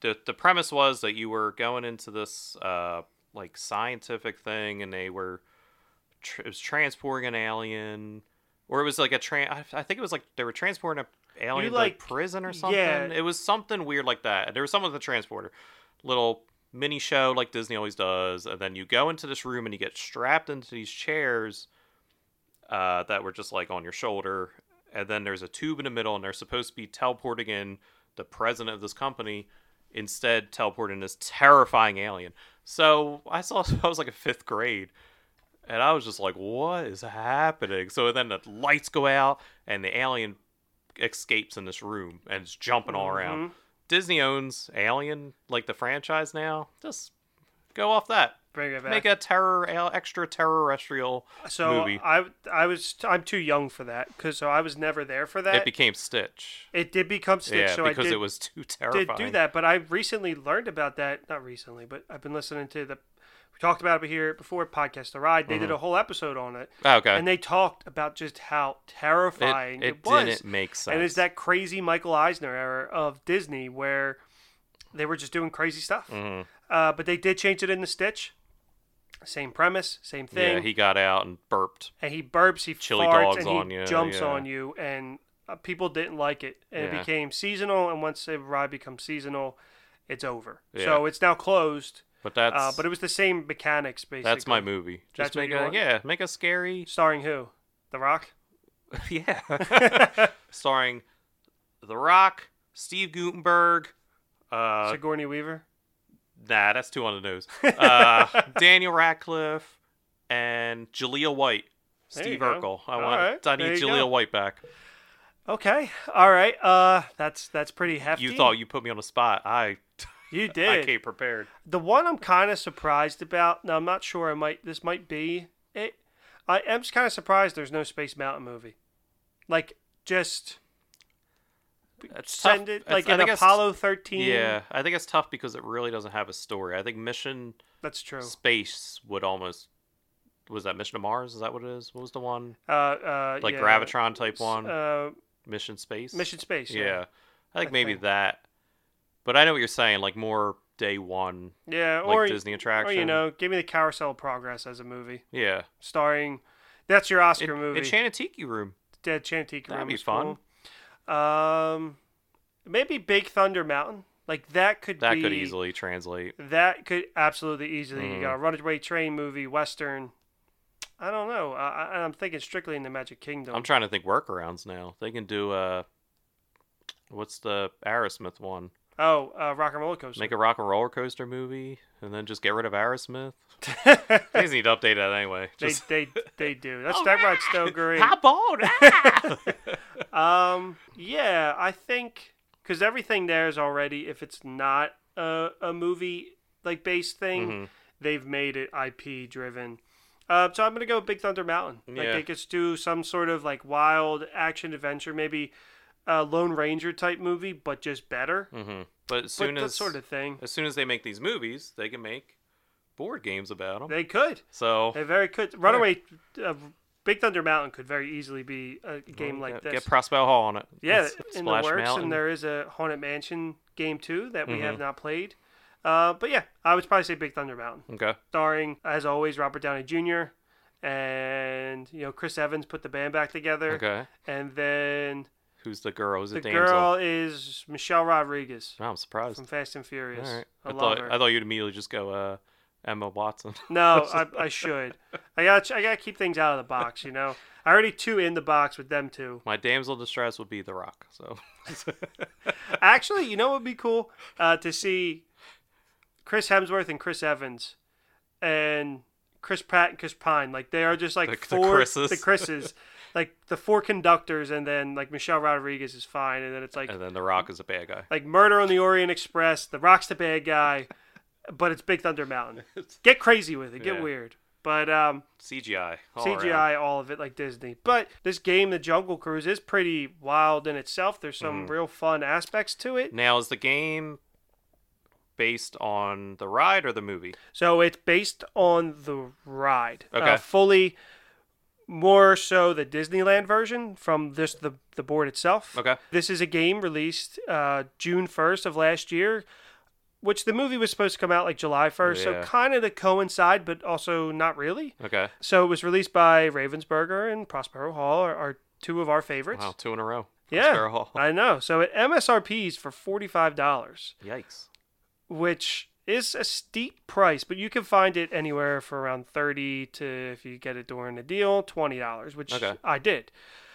The the premise was that you were going into this uh like scientific thing, and they were tr- it was transporting an alien, or it was like a tran. I, I think it was like they were transporting a alien to, like like- prison or something. yeah. It was something weird like that. There was someone with a transporter, little mini show like Disney always does, and then you go into this room and you get strapped into these chairs uh, that were just like on your shoulder, and then there's a tube in the middle, and they're supposed to be teleporting in the president of this company, instead teleporting this terrifying alien. So I saw I was like a fifth grade, and I was just like, "What is happening?" So then the lights go out, and the alien escapes in this room and it's jumping all around. Mhm. Disney owns Alien, like the franchise now. Just go off that. Bring it back. Make a terror, extra terrestrial so movie. I I was I'm too young for that because so I was never there for that. it became Stitch. It did become Stitch, yeah, so because I did, it was too terrifying. did do that. But I recently learned about that. Not recently, but I've been listening to the. Talked about it here before podcast the ride. They did a whole episode on it, Oh, okay. and they talked about just how terrifying it, it, it was. didn't make sense. and it's that crazy Michael Eisner era of Disney where they were just doing crazy stuff. Mhm. Uh, but they did change it in the Stitch. Same premise, same thing. Yeah, he got out and burped. and he burps, he Chili farts, dogs and he you, jumps yeah. on you, and uh, people didn't like it, and Yeah. it became seasonal. And once the ride becomes seasonal, it's over. Yeah. So it's now closed. But that's Uh, but it was the same mechanics, basically. that's my movie. Just That's make a yeah, make a scary Starring who? The Rock. yeah, starring The Rock, Steve Guttenberg. Uh, Sigourney Weaver. Nah, that's two on the nose. Uh, Daniel Radcliffe and Jaleel White. There Steve go. Urkel. I All want. right, I need Jaleel go. White back. Okay. All right. Uh, that's that's pretty hefty. You thought you put me on the spot. I you did. I came prepared. The one I'm kind of surprised about. Now I'm not sure. I might. This might be it. I am just kind of surprised there's no Space Mountain movie. Like just It's send tough. it like I an Apollo 13. Yeah, I think it's tough because it really doesn't have a story. I think Mission that's true. Space would almost was that Mission to Mars? Is that what it is? What was the one Uh, uh, like yeah. Gravitron type one? Uh, Mission Space. Mission Space. Yeah, Yeah. I think I maybe think. that. But I know what you're saying. Like more day one, Yeah. like or Disney or attraction. you know, give me the Carousel of Progress as a movie Yeah. starring. That's your Oscar In, movie. Enchanted Room. Dead Chantique That'd be fun. cool. Um, maybe Big Thunder Mountain. Like that could That be could easily translate. That could absolutely easily. You Mhm. got a Runaway Train movie, Western. I don't know. I, I'm thinking strictly in the Magic Kingdom. I'm trying to think workarounds now. They can do uh what's the Aerosmith one? Oh, uh, Rock and Roller Coaster. Make a rock and roller coaster movie and then just get rid of Aerosmith. They need to update that anyway. they, Just they they do. That's Oh, that ride's still great. hop on. ah! Um, yeah, I think because everything there is already. If it's not a, a movie like based thing, Mhm. they've made it IP driven. Uh, so I'm gonna go Big Thunder Mountain. Like Yeah. they could do some sort of like wild action adventure, maybe a Lone Ranger type movie, but just better. Mhm. But as But soon that as sort of thing. as soon as they make these movies, they can make board games about them. They could. so They very could. Runaway. Uh, Big Thunder Mountain could very easily be a game like get, this. get Prospero Hall on it. Yeah, Let's in the works, Mountain. and there is a Haunted Mansion game too that we Mm-hmm. have not played. Uh, but yeah, I would probably say Big Thunder Mountain, Okay. starring as always Robert Downey Jr. and you know Chris Evans put the band back together, Okay. and then Who's the girl? Who's the it damsel? girl is Michelle Rodriguez Oh, I'm surprised. from Fast and Furious. All right. I, I, thought her. I thought you'd immediately just go uh, Emma Watson. No, I, I should. I got I got to keep things out of the box. You know, I already two in the box with them two. My damsel distress would be The Rock. So Actually, you know what would be cool uh, to see Chris Hemsworth and Chris Evans and Chris Pratt and Chris Pine. Like they are just like The- the four Chris's. the Chris's. like the four conductors, and then like Michelle Rodriguez is fine, and then it's like and then The Rock is a bad guy. like Murder on the Orient Express. The Rock's the bad guy, but it's Big Thunder Mountain. Get crazy with it. Get Yeah. weird. But um, CGI. all CGI, around. all of it like Disney. But this game, The Jungle Cruise, is pretty wild in itself. There's some Mhm. real fun aspects to it. Now is the game based on the ride or the movie? So it's based on the ride. Uh, Okay. fully more so the Disneyland version from this the the board itself. Okay. This is a game released uh, June 1st of last year, which the movie was supposed to come out like July 1st, so kind of to coincide, but also not really. Okay. So it was released by Ravensburger and Prospero Hall, are, are two of our favorites. Wow, two in a row. Yeah, Prospero Hall. I know. So at MSRP's for forty-five dollars, Yikes. which is a steep price, but you can find it anywhere for around thirty to if you get it during the deal, twenty dollars, which Okay. I did.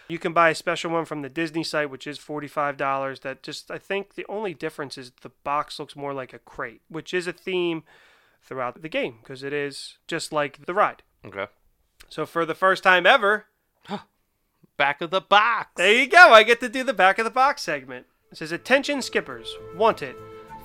You can buy a special one from the Disney site, which is forty-five dollars. That just I think the only difference is the box looks more like a crate, which is a theme throughout the game because it is just like the ride. Okay. So for the first time ever, Back of the box. There you go. I get to do the back of the box segment. It says, Attention skippers. Wanted.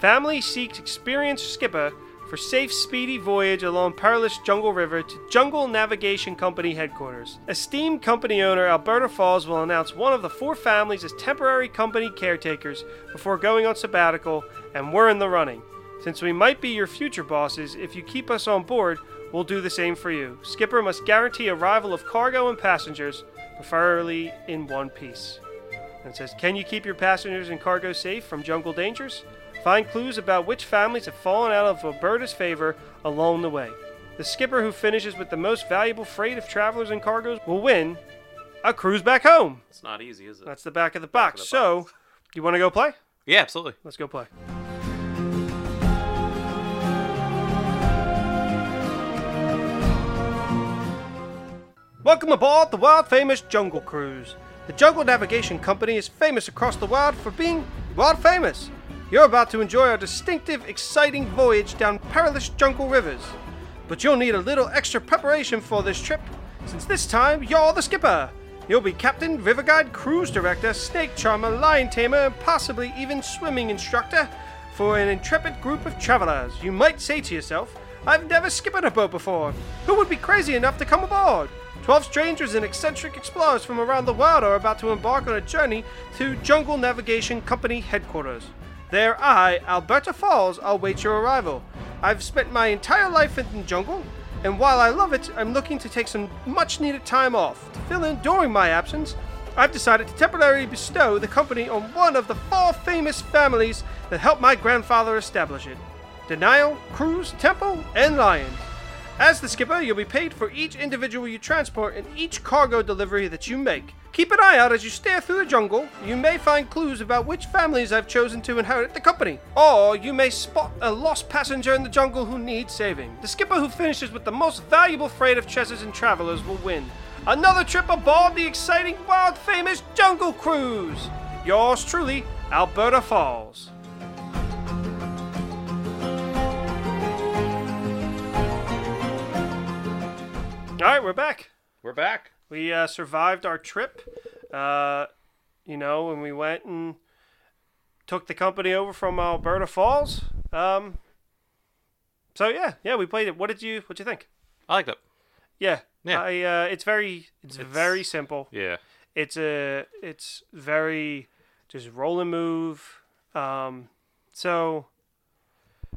Family seeks experienced skipper for safe, speedy voyage along perilous Jungle River to Jungle Navigation Company headquarters. Esteemed company owner Alberta Falls will announce one of the four families as temporary company caretakers before going on sabbatical, and we're in the running. Since we might be your future bosses, if you keep us on board, we'll do the same for you. Skipper must guarantee arrival of cargo and passengers, preferably in one piece. And it says, Can you keep your passengers and cargo safe from jungle dangers? Find clues about which families have fallen out of Alberta's favor along the way. The skipper who finishes with the most valuable freight of travelers and cargoes will win a cruise back home. It's not easy, is it? That's the back of the box. of the so, box. you want to go play? Yeah, absolutely. Let's go play. Welcome aboard the world famous Jungle Cruise. The Jungle Navigation Company is famous across the world for being world famous. You're about to enjoy a distinctive, exciting voyage down perilous jungle rivers. But you'll need a little extra preparation for this trip, since this time you're the skipper. You'll be captain, river guide, cruise director, snake charmer, lion tamer, and possibly even swimming instructor for an intrepid group of travelers. You might say to yourself, I've never skipped a boat before. Who would be crazy enough to come aboard? Twelve strangers and eccentric explorers from around the world are about to embark on a journey to Jungle Navigation Company headquarters. There, I, Alberta Falls, await your arrival. I've spent my entire life in the jungle, and while I love it, I'm looking to take some much needed time off. To fill in during my absence, I've decided to temporarily bestow the company on one of the four famous families that helped my grandfather establish it Denial, Cruz, Temple, and Lions. As the skipper, you'll be paid for each individual you transport and each cargo delivery that you make. Keep an eye out as you stare through the jungle. You may find clues about which families I've chosen to inherit the company. Or you may spot a lost passenger in the jungle who needs saving. The skipper who finishes with the most valuable freight of treasures and travelers will win. Another trip aboard the exciting, world famous Jungle Cruise. Yours truly, Alberta Falls. All right, we're back. We're back. We uh, survived our trip. Uh, you know, when we went and took the company over from Alberta Falls. Um, so yeah, yeah, we played it. What did you What do you think? I liked it. Yeah, Yeah. I, uh, it's very it's, It's- very simple. Yeah. It's a it's very just roll and move. Um, so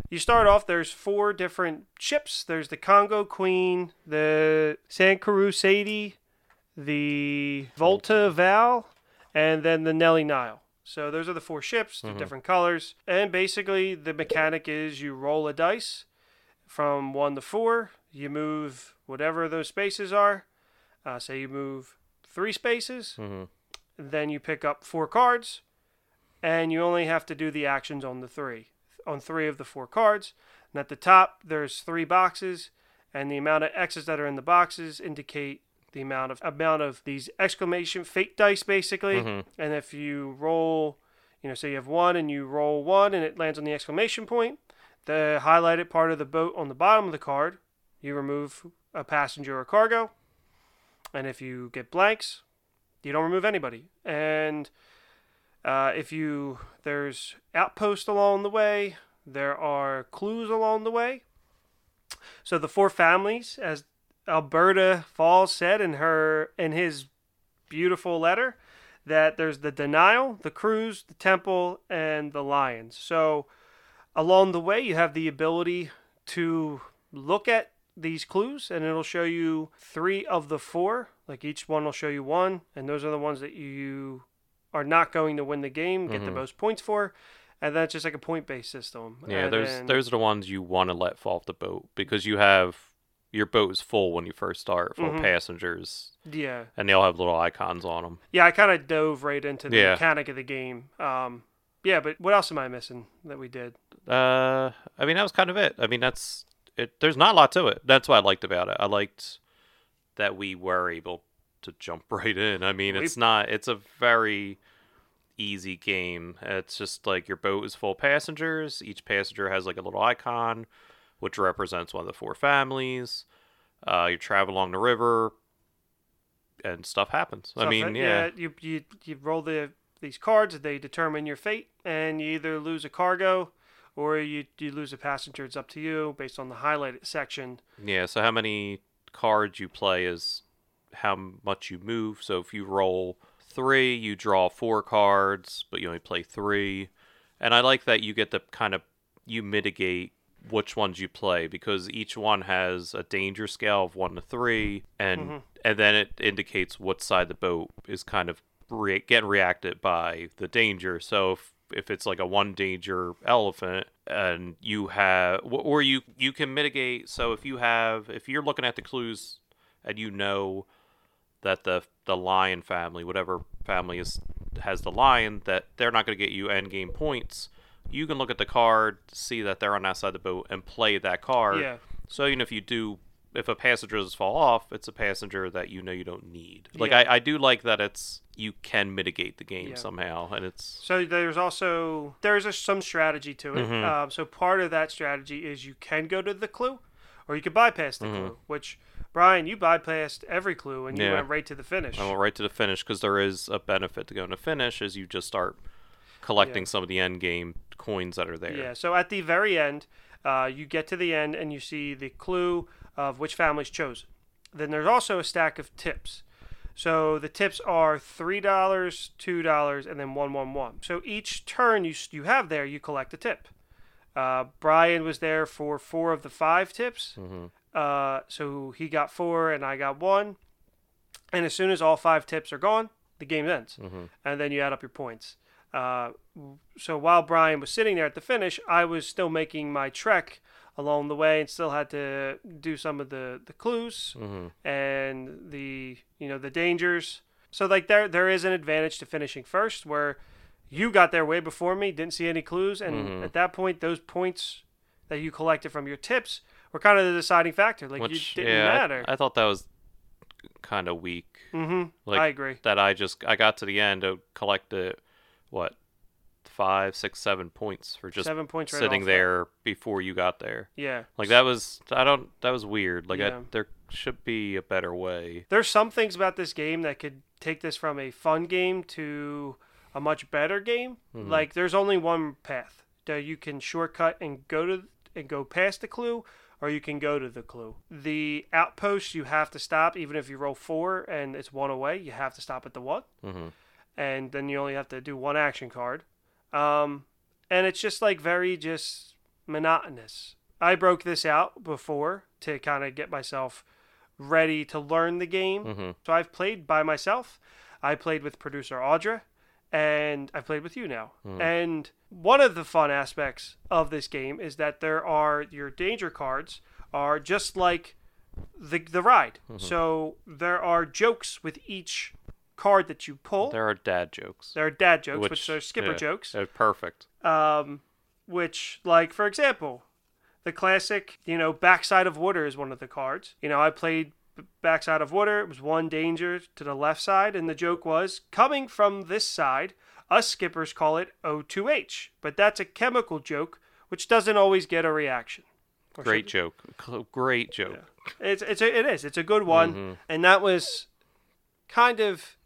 you start off. There's four different ships. There's the Congo Queen, the Sankuru Sadie, the Volta Val, and then the Nelly Nile. So those are the four ships. They're different colors, and basically the mechanic is you roll a dice from one to four. You move whatever those spaces are. Uh, say you move three spaces, Mm-hmm. then you pick up four cards, and you only have to do the actions on the three, on three of the four cards. And at the top, there's three boxes, and the amount of X's that are in the boxes indicate the amount of amount of these exclamation fate dice, basically. Mhm. And if you roll, you know, say you have one and you roll one and it lands on the exclamation point, the highlighted part of the boat on the bottom of the card, you remove a passenger or cargo. And if you get blanks, you don't remove anybody. And uh, if you there's outposts along the way, there are clues along the way. So the four families, as Alberta Falls said in her in his beautiful letter, that there's the denial, the cruise, the temple, and the lions. So along the way, you have the ability to look at these clues, and it'll show you three of the four. Like each one will show you one, and those are the ones that you are not going to win the game, get the Mhm. most points for. And that's just like a point based system. Yeah, And those then- those are the ones you want to let fall off the boat because you have your boat is full when you first start, full Mhm. passengers, yeah. and they all have little icons on them. Yeah, I kind of dove right into the Yeah. mechanic of the game. Um, yeah, but what else am I missing that we did? Uh, I mean that was kind of it. I mean that's it. There's not a lot to it. That's what I liked about it. I liked that we were able to jump right in. I mean, it's not. It's a very easy game. It's just like your boat is full of passengers. Each passenger has like a little icon, which represents one of the four families. Uh, you travel along the river, and stuff happens. I mean, that- yeah, you you you roll the these cards. They determine your fate, and you either lose a cargo, or you you lose a passenger. It's up to you based on the highlighted section. Yeah, so how many cards you play is how much you move. So if you roll three, you draw four cards, but you only play three. And I like that you get to kind of you mitigate which ones you play because each one has a danger scale of one to three, and Mhm. and then it indicates what side the boat is kind of re- getting reacted by the danger. So if if it's like a one danger elephant and you have or you you can mitigate so if you have if you're looking at the clues and you know that the the lion family whatever family is has the lion that they're not going to get you end game points you can look at the card see that they're on that side of the boat and play that card Yeah. so even if you do if a passenger does fall off it's a passenger that you know you don't need like Yeah. I, I do like that it's you can mitigate the game Yeah. somehow and it's So there's also there's a, some strategy to it. Mm-hmm. Um, so part of that strategy is you can go to the clue, or you can bypass the Mhm. clue. Which Brian, you bypassed every clue and you Yeah. went right to the finish. I went right to the finish because there is a benefit to going to finish as you just start collecting Yeah. some of the end game coins that are there. Yeah. So at the very end, uh, you get to the end and you see the clue of which family's chosen. Then there's also a stack of tips. So the tips are three dollars, two dollars, and then one one one. So each turn you you have there, you collect a tip. Uh, Brian was there for four of the five tips. Mhm. Uh, so he got four and I got one. And as soon as all five tips are gone, the game ends. Mhm. And then you add up your points. Uh, so while Brian was sitting there at the finish, I was still making my trek along the way and still had to do some of the, the clues Mhm. and the you know the dangers. So like there there is an advantage to finishing first where you got there way before me, didn't see any clues, and Mhm. at that point those points that you collected from your tips were kind of the deciding factor. Like Which you didn't yeah, matter. I, thought that was kind of weak. mm-hmm. Like I agree. that. I just I got to the end to collect the what five, six, seven points for just Seven points right sitting off that. there before you got there. Yeah. Like that was I don't that was weird. Like Yeah. I, there should be a better way. There's some things about this game that could take this from a fun game to a much better game. Mhm. Like there's only one path that you can shortcut and go to and go past the clue, or you can go to the clue. The outpost you have to stop, even if you roll four and it's one away. You have to stop at the one, hmm and then you only have to do one action card. Um, and it's just like very just monotonous. I broke this out before to kind of get myself ready to learn the game. hmm So I've played by myself. I played with producer Audra, and I've played with you now. Mhm. And one of the fun aspects of this game is that there are your danger cards are just like the the ride. So there are jokes with each card that you pull. There are dad jokes. There are dad jokes, which, Which- are skipper yeah. jokes. They're perfect. Um, which, like for example, the classic, you know, backside of water is one of the cards. You know, I played b- backside of water. It was one danger to the left side, and the joke was coming from this side. Us skippers call it O2H, but that's a chemical joke, which doesn't always get a reaction. Great joke. Great joke. It's it's a, it is it's a good one, Mm-hmm. and that was kind of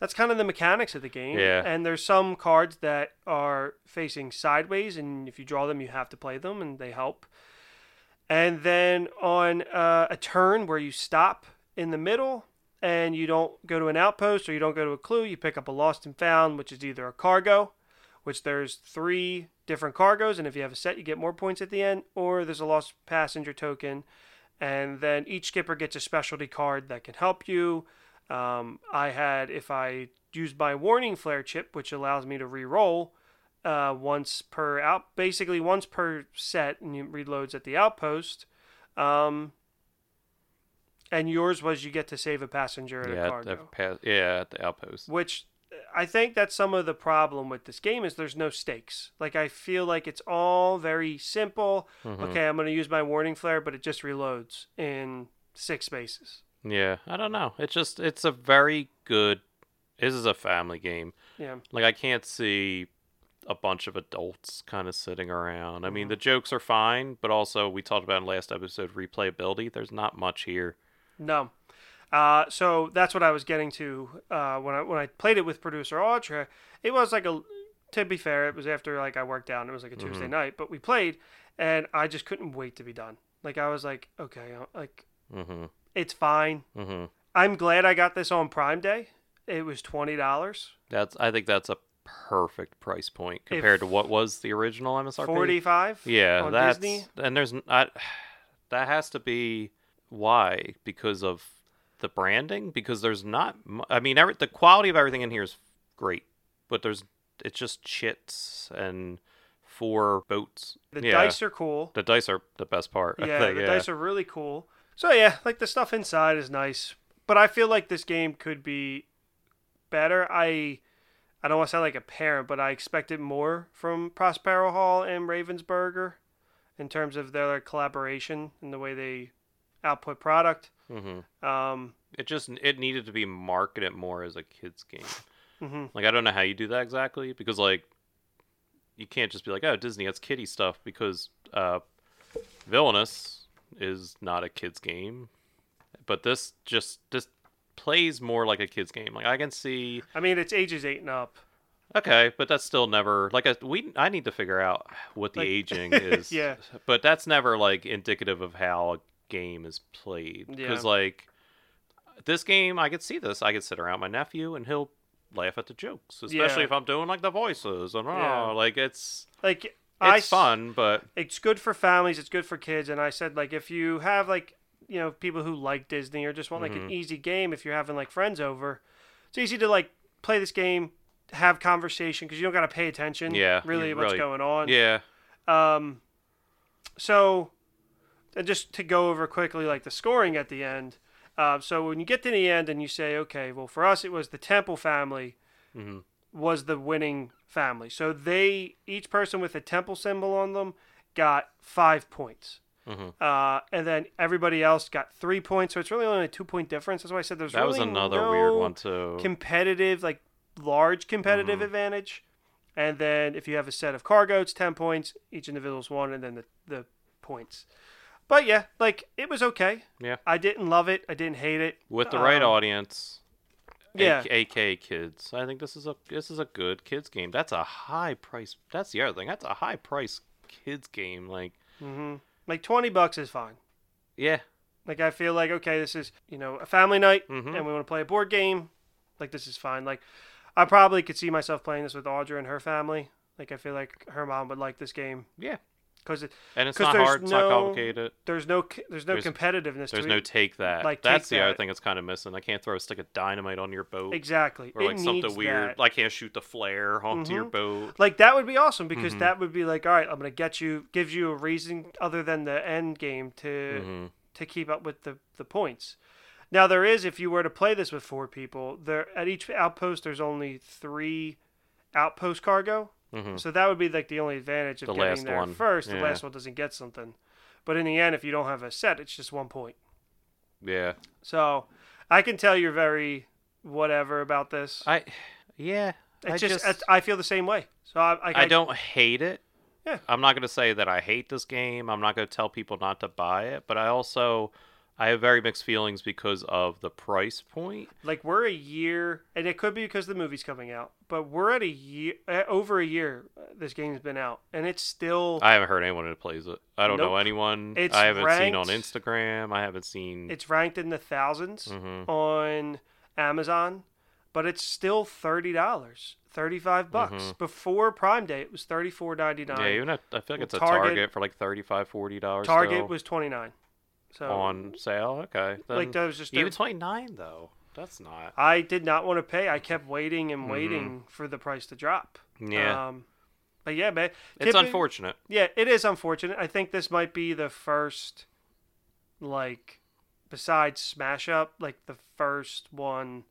that's kind of the mechanics of the game. Yeah. And there's some cards that are facing sideways, and if you draw them, you have to play them, and they help. And then on uh, a turn where you stop in the middle and you don't go to an outpost or you don't go to a clue, you pick up a lost and found, which is either a cargo, which there's three different cargoes, and if you have a set, you get more points at the end, or there's a lost passenger token, and then each skipper gets a specialty card that can help you. Um, I had, if I used my warning flare chip, which allows me to re-roll uh, once per out, basically once per set, and it reloads at the outpost. Um, and yours was you get to save a passenger at a cargo at the, pa- yeah, at the outpost. which I think that's some of the problem with this game is there's no stakes. Like I feel like it's all very simple. Mm-hmm. Okay, I'm going to use my warning flare, but it just reloads in six spaces. Yeah, I don't know. It's just it's a very good. This is a family game. Yeah, Like I can't see a bunch of adults kind of sitting around. I Mm-hmm. mean, the jokes are fine, but also we talked about in last episode replayability. There's not much here. no. Uh, so that's what I was getting to uh, when I when I played it with producer Audra. It was like a. To be fair, it was after like I worked out. and It was like a Tuesday night, but we played, and I just couldn't wait to be done. Like I was like, okay, uh, like Mhm. it's fine. Mhm. I'm glad I got this on Prime Day. It was twenty dollars. That's I think that's a perfect price point compared to what was the original MSRP. 45 Yeah, on that's Disney. and there's I, that has to be why because of the branding because there's not I mean every, the quality of everything in here is great, but there's it's just chits and four boats. The yeah, dice are cool. the dice are the best part. Yeah, think, the yeah. dice are really cool. So yeah, like the stuff inside is nice, but I feel like this game could be better. I I don't want to sound like a parent, but I expected more from Prospero Hall and Ravensburger in terms of their collaboration and the way they output product. Mhm. Um, It just it needed to be marketed more as a kids game. mhm. Like I don't know how you do that exactly because like you can't just be like, oh Disney, that's kiddie stuff because uh, Villainous is not a kids game, but this just this plays more like a kids game. Like I can see, I mean, it's ages eight and up. okay, but that's still never like a, we. I need to figure out what the Like- aging is. Yeah. but that's never like indicative of how a game is played because Yeah. like this game, I could see this. I could sit around my nephew and he'll laugh at the jokes, especially Yeah. if I'm doing like the voices and oh, Yeah. like it's Like it's s- fun, but it's good for families it's good for kids and i said like if you have like you know people who like disney or just want like Mm-hmm. an easy game if you're having like friends over. It's easy to like play this game have conversation because you don't got to pay attention Yeah, really what's really- going on. Yeah, um so and just to go over quickly like the scoring at the end uh, so when you get to the end and you say okay well for us it was the temple family Mhm. was the winning family. So they each person with a temple symbol on them got five points Mhm. uh, and then everybody else got three points so it's really only a two point difference that's why i said there's that was another no weird one too. competitive like large competitive Mm-hmm. advantage and then if you have a set of cargo it's 10 points each individual's one and then the, the points but yeah like it was okay Yeah. i didn't love it i didn't hate it With the right Um, audience, yeah. AK, kids. I think this is a this is a good kids game. That's a high price. That's the other thing. That's a high price kids game. Like, hmm like 20 bucks is fine. Yeah, like i feel like okay this is you know a family night Mhm. and we want to play a board game like this is fine. Like i probably could see myself playing this with audra and her family. Like i feel like her mom would like this game. Yeah. Because it, And it's not hard. It's no- not complicated. there's no there's no There's- competitiveness There's to no it take that. Like, That's the other thing that's kind of missing. I can't throw a stick of dynamite on your boat. exactly Or it like something needs weird. that. Like can't shoot the flare onto your Mhm. boat. Like that would be awesome because Mhm. that would be like, all right, I'm gonna get you, gives you a reason other than the end game to Mhm. to keep up with the the points. Now there is, if you were to play this with four people, there at each outpost there's only three outpost cargo, Mhm. so that would be like the only advantage of The getting last there first. The yeah. last one doesn't get something. But in the end, if you don't have a set, it's just one point. Yeah. So I can tell you're very whatever about this. I yeah. It's I just, just I feel the same way. So I, I, I don't hate it. Yeah. I'm not going to say that I hate this game. I'm not going to tell people not to buy it, but I also I have very mixed feelings because of the price point. like we're a year, and it could be because the movie's coming out, but we're at a year, uh, over a year. uh, This game's been out, and it's still I haven't heard anyone who plays it. I don't know anyone. It's I haven't seen on ranked- Instagram. I haven't seen. it's ranked in the 1000s Mhm. on Amazon, but it's still thirty dollars, thirty five bucks. Before Prime Day, it was thirty four ninety nine. Mm-hmm. yeah, even at, I feel like it's a Target- Target for like 35 40 dollars. Target was twenty nine. So on sale. Okay, like that was just even 29 though. That's not. I did not want to pay. I kept waiting Mm-hmm. and waiting for the price to drop. Yeah, Um, but yeah, man. it's unfortunate. Yeah, it is unfortunate. I think this might be the first, like, besides Smash Up, like the first one.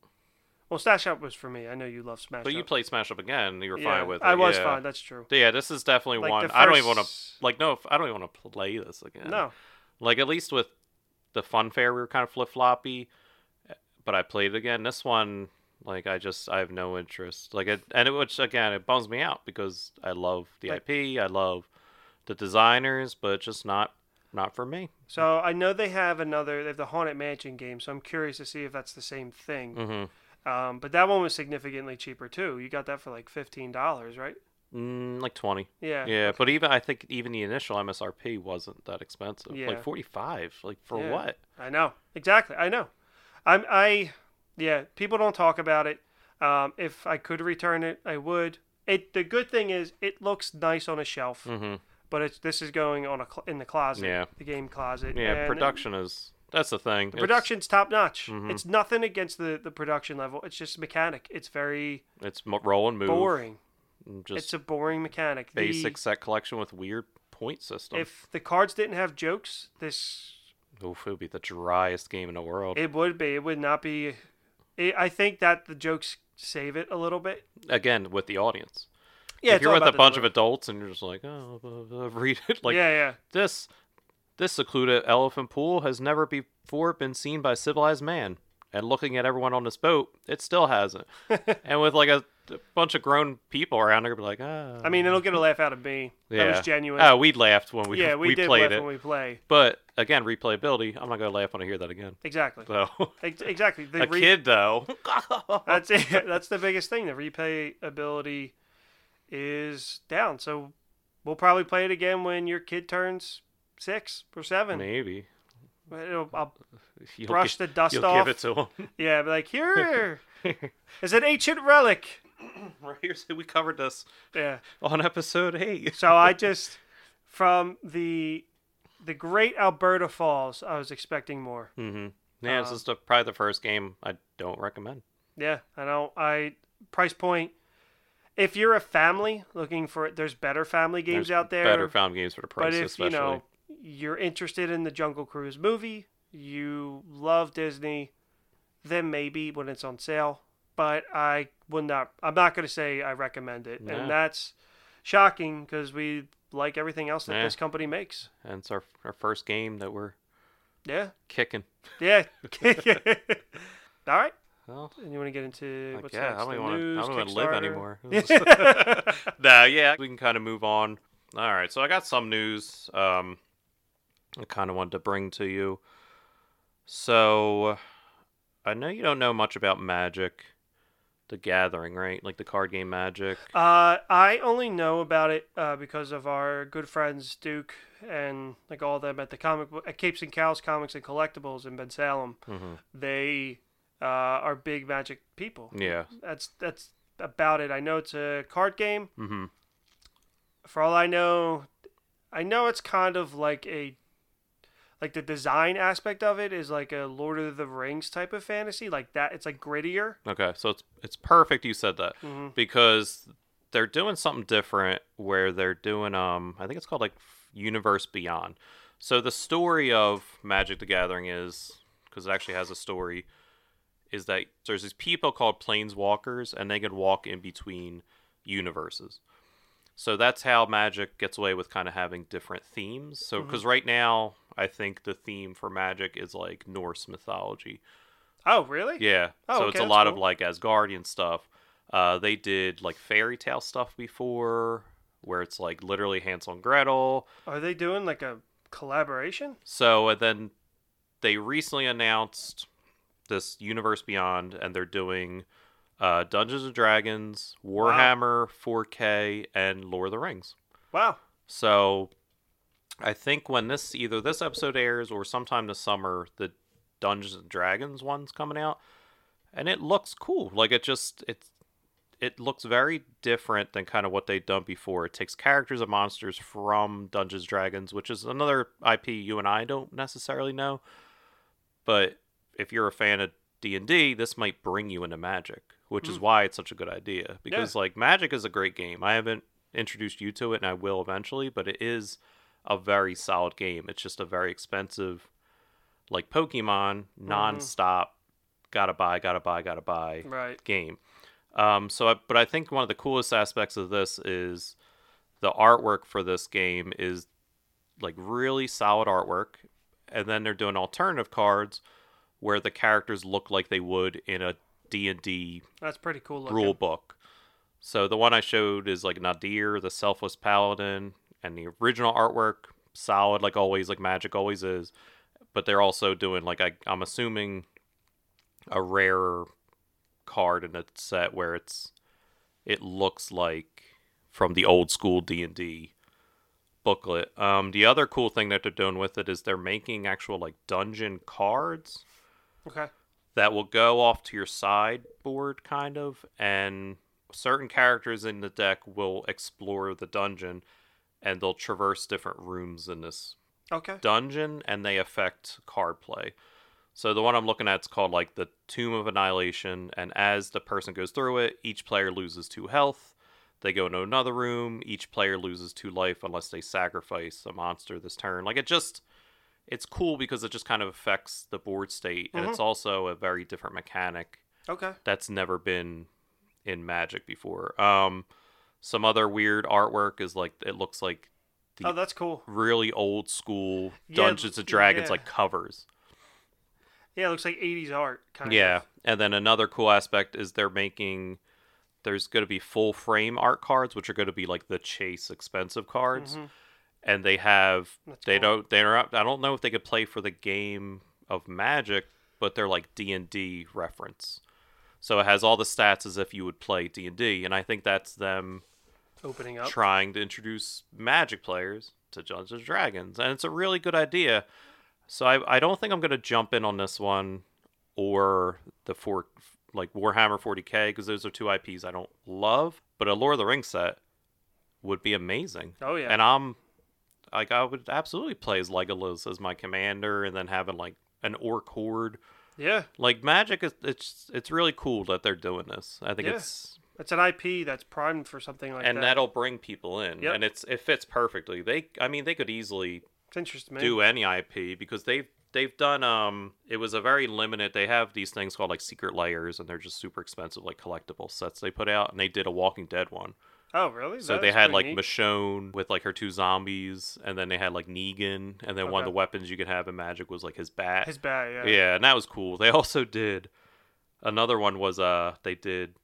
Well, Smash Up was for me. I know you love Smash Up. But you played Smash Up again. You were yeah, fine with it. I was yeah. fine. That's true. Yeah, this is definitely Like one. the I don't even want to like. No, I don't even want to play this again. No, Like at least with the fun fair, we were kind of flip floppy. But I played it again. This one, like I just I have no interest. Like it, and it, which again it bums me out because I love the Like- IP. I love the designers, but just not not for me. so I know they have another. They have the Haunted Mansion game, so I'm curious to see if that's the same thing. hmm Um, but that one was significantly cheaper too. You got that for like fifteen dollars, right? Mm, like twenty. Yeah. Yeah, but even I think even the initial MSRP wasn't that expensive. Yeah. Like forty five. Like for Yeah. what? I know exactly. I know. I'm. I. Yeah. People don't talk about it. Um, if I could return it, I would. It. The good thing is it looks nice on a shelf, Mm-hmm. but it's this is going on a cl- in the closet. Yeah. The game closet. Yeah, and production is that's the thing. The production's top notch. Mm-hmm. It's nothing against the the production level. It's just mechanic. It's very It's, mo roll and move. boring. Just it's a boring mechanic. The- basic set collection with weird point system. if the cards didn't have jokes, this Oof, it would be the driest game in the world. it would be. It would not be. It, I think that the jokes save it a little bit. Again, with the audience. Yeah, if you're with a bunch of adults and you're just like, oh, uh, uh, read it. Like yeah, yeah. this, this secluded elephant pool has never before been seen by civilized man. And looking at everyone on this boat, it still hasn't. and with like a, a bunch of grown people around, they're gonna be like, ah. I mean, it'll get a laugh out of me. Yeah. That was genuine. Oh, we laughed when we yeah, we, we, did played laugh it. when we play. But again, replayability. I'm not gonna laugh when I hear that again. Exactly. So Ex- exactly. The a re- kid though. That's it. That's the biggest thing. The replay ability is down. So we'll probably play it again when your kid turns six or seven. Maybe. It'll, I'll You'll brush gi- the dust you'll off. give it to him. Yeah, be like here is an ancient relic. right here, so we covered this Yeah. on episode eight. So I just from the the Great Alberta Falls, I was expecting more. Mm-hmm. Yeah, this Uh, is the, probably the first game I don't recommend. Yeah, I know. I price point. If you're a family looking for it, there's better family games There's out there. Better family games for the price, but if especially. you know you're interested in the Jungle Cruise movie, you love Disney, then maybe when it's on sale. But I would not. I'm not going to say I recommend it, No. and that's shocking because we like everything else that Yeah. this company makes. and it's our our first game that we're Yeah, kicking. yeah. All right. Well, And you want to get into like, what's yeah, next? I don't even want to. I don't even live anymore. no, yeah, we can kind of move on. All right, so I got some news. Um, I kind of wanted to bring to you. So, I know you don't know much about Magic, the Gathering, right? Like the card game Magic. Uh, I only know about it uh, because of our good friends Duke and like all of them at the comic book at Capes and Cows Comics and Collectibles in Bensalem. hmm They uh, are big Magic people. Yeah. That's that's about it. I know it's a card game. hmm For all I know, I know it's kind of like a like the design aspect of it is like a Lord of the Rings type of fantasy, like that. It's like grittier. Okay, so it's it's perfect you said that hmm because they're doing something different where they're doing um I think it's called like Universe Beyond. So the story of Magic the Gathering is because it actually has a story is that there's these people called planeswalkers and they can walk in between universes. So that's how Magic gets away with kind of having different themes. So Mm-hmm. because right now I think the theme for Magic is like Norse mythology. Oh, really? Yeah. Oh, so okay, it's a lot of cool. like Asgardian stuff. Uh, they did like fairy tale stuff before, where it's like literally Hansel and Gretel. Are they doing like a collaboration? So and then they recently announced this Universe Beyond, and they're doing uh, Dungeons and Dragons, Warhammer 4K, and Lord of the Rings. Wow. So I think when this either this episode airs or sometime this summer, the Dungeons and Dragons one's coming out, and it looks cool. Like it just it it looks very different than kind of what they've done before. It takes characters and monsters from Dungeons and Dragons, which is another IP you and I don't necessarily know. But if you're a fan of D and D, this might bring you into Magic, which is why it's such a good idea. Because like Magic is a great game. I haven't introduced you to it, and I will eventually, but it is a very solid game. It's just a very expensive, like Pokemon, non-stop, gotta buy, gotta buy, gotta buy Right. game. Um, so, I, but I think one of the coolest aspects of this is the artwork for this game is like really solid artwork, and then they're doing alternative cards where the characters look like they would in a D and D That's pretty cool looking. rule book. So the one I showed is like Nadaar, the Selfless Paladin, and the original artwork solid like always, like Magic always is. But they're also doing like I, I'm assuming a rarer card in a set where it's it looks like from the old school D and D booklet. Um, the other cool thing that they're doing with it is they're making actual like dungeon cards Okay. That will go off to your sideboard kind of and certain characters in the deck will explore the dungeon and they'll traverse different rooms in this Okay. dungeon and they affect card play. So the one i'm looking at is called like the tomb of annihilation and as the person goes through it each player loses two health. They go into another room each player loses two life unless they sacrifice a monster this turn. Like it just it's cool because it just kind of affects the board state and it's also a very different mechanic Okay. that's never been in magic before um some other weird artwork is like it looks like the Oh, that's cool. really old school Yeah, Dungeons and Dragons yeah. like covers. Yeah, it looks like 80s art kind Yeah. of. And then another cool aspect is they're making there's going to be full frame art cards which are going to be like the chase expensive cards. And they have. That's they cool. don't they're not, I don't know if they could play for the game of Magic, but they're like D&D reference. So it has all the stats as if you would play D&D and I think that's them Opening up. trying to introduce Magic players to Dungeons and Dragons, and it's a really good idea. So I, I don't think I'm gonna jump in on this one or the four like Warhammer 40k because those are two IPs I don't love, but a Lord of the Rings set would be amazing. Oh, yeah. and I'm like I would absolutely play as Legolas as my commander, and then having like an orc horde. yeah. Like Magic is it's it's really cool that they're doing this. I think Yeah. it's It's an IP that's primed for something like and that. And that'll bring people in Yep. and it's it fits perfectly they i mean they could easily do any ip because they've they've done um it was a very limited they have these things called like secret layers and they're just super expensive like collectible sets they put out and they did a walking dead one Oh, really? so That they had like neat. michonne with like her two zombies and then they had like negan and then one of the weapons you could have in magic was like his bat his bat. Yeah. yeah, and that was cool. They also did another one was uh they did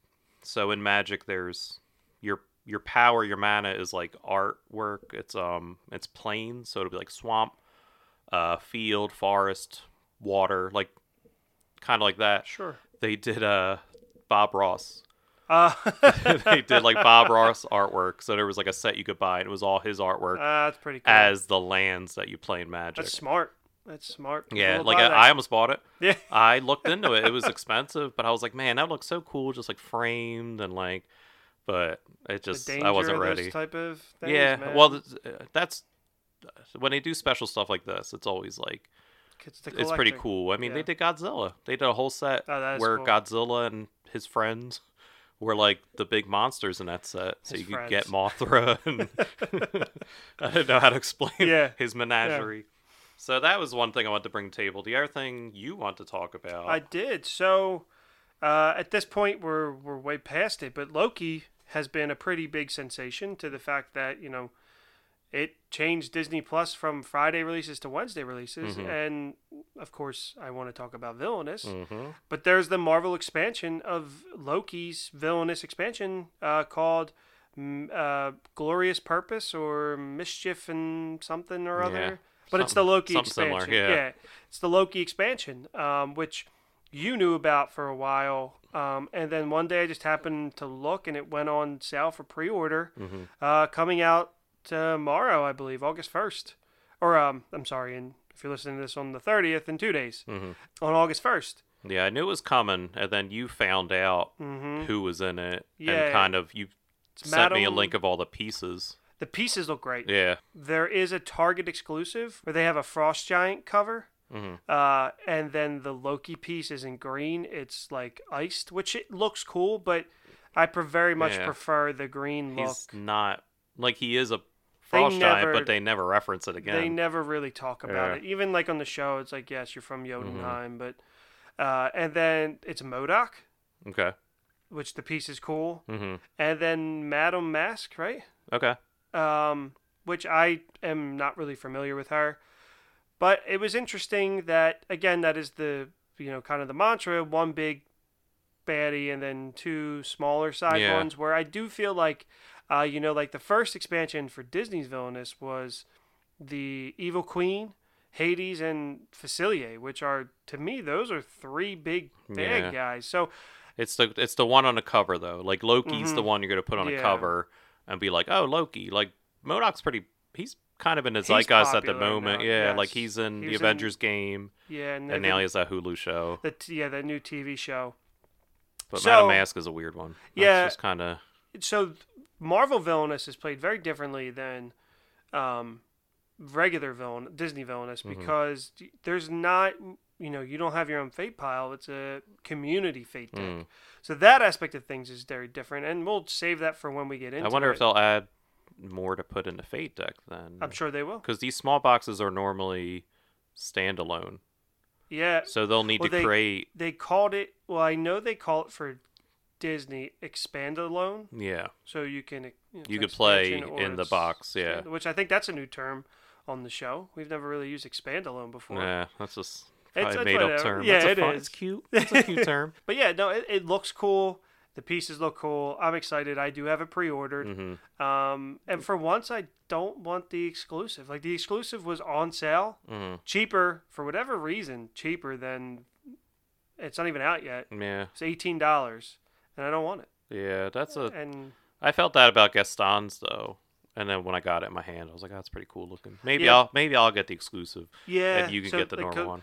so in Magic there's your your power, your mana is like artwork. It's um it's plain, so it'll be like swamp, uh field, forest, water, like kind of like that. Sure. They did uh Bob Ross. Uh, they did like Bob Ross artwork. So there was like a set you could buy and it was all his artwork uh, that's pretty cool. as the lands that you play in Magic. that's smart. That's smart. yeah, like I. I almost bought it. Yeah. I looked into it. It was expensive, but I was like, man, that looks so cool, just like framed and like. But it just I wasn't ready. Type of things, yeah, man. well, that's when they do special stuff like this. It's always like it's, it's pretty cool. I mean, they did Godzilla. They did a whole set Oh, where cool. Godzilla and his friends were like the big monsters in that set. So His you could get. Mothra and I don't know how to explain Yeah. his menagerie. So that was one thing I wanted to bring to the table. The other thing you want to talk about. I did. So uh, at this point, we're we're way past it. But Loki has been a pretty big sensation to the fact that you know it changed Disney Plus from Friday releases to Wednesday releases, Mhm. and of course I want to talk about Villainous. Mm-hmm. But there's the Marvel expansion of Loki's villainous expansion uh, called mm, uh, Glorious Purpose or Mischief and something or other. Yeah, But it's the Loki something similar, expansion. yeah. it's the Loki expansion, um, which you knew about for a while. Um, and then one day I just happened to look and it went on sale for pre order, Mhm. uh, coming out tomorrow, I believe, August 1st. Or, um, I'm sorry, and if you're listening to this on the 30th, in two days, Mhm. on August 1st. Yeah, I knew it was coming, and then you found out hmm who was in it, Yeah. and kind of you sent me a link of all the pieces. The pieces look great. Yeah. There is a Target exclusive where they have a Frost Giant cover. hmm Uh, and then the Loki piece is in green. It's like iced, which it looks cool, but I pre- very much Yeah. prefer the green look. He's not like he is a frost giant, but they never reference it again. They never really talk about Yeah. it. Even like on the show, it's like, yes, you're from Mm-hmm. Jotunheim, but uh, and then it's MODOK, okay. which the piece is cool, hmm and then Madame Masque, right? Okay. um, which I am not really familiar with her. But it was interesting that again, that is the you know kind of the mantra: one big baddie and then two smaller side Yeah. ones. Where I do feel like, uh, you know, like the first expansion for Disney's villainous was the Evil Queen, Hades, and Facilier, which are to me those are three big bad Yeah. guys. So It's the it's the one on the cover though. Like Loki's the Mhm. one you're gonna put on Yeah. a cover and be like, oh Loki. Like MODOK's pretty. He's kind of in the zeitgeist at the moment. now, Yeah, like he's in He the was in- Avengers game, yeah, and, and now he has that Hulu show. the t- yeah the new TV show. But So- Madame Masque is a weird one. That's Yeah. just kind of so Marvel villainous is played very differently than um, regular villain Disney villainous Mhm. because there's not you know you don't have your own fate pile it's a community fate deck Mm. so that aspect of things is very different and we'll save that for when we get into I wonder it. if they'll add more to put in the Fate deck then. I'm sure they will because these small boxes are normally standalone, yeah so they'll need Well, to they- create. they called it well I know they call it for Disney expand alone Yeah, so you can you, know, you could play in the box. Yeah, which I think that's a new term on the show we've never really used expand alone before yeah, that's just It's- a it's made up term. Yeah, that's a it fun, is. It's cute. It's a cute term. But yeah, no, it, it looks cool. The pieces look cool. I'm excited. I do have it pre-ordered. hmm Um, and for once, I don't want the exclusive. Like the exclusive was on sale, hmm cheaper for whatever reason, cheaper than it's not even out yet. Yeah, It's eighteen dollars, and I don't want it. yeah, that's a. And I felt that about Gaston's though, and then when I got it in my hand, I was like, oh, "That's pretty cool looking." Maybe Yeah. I'll maybe I'll get the exclusive, yeah, and you can so, get the like, normal co- one.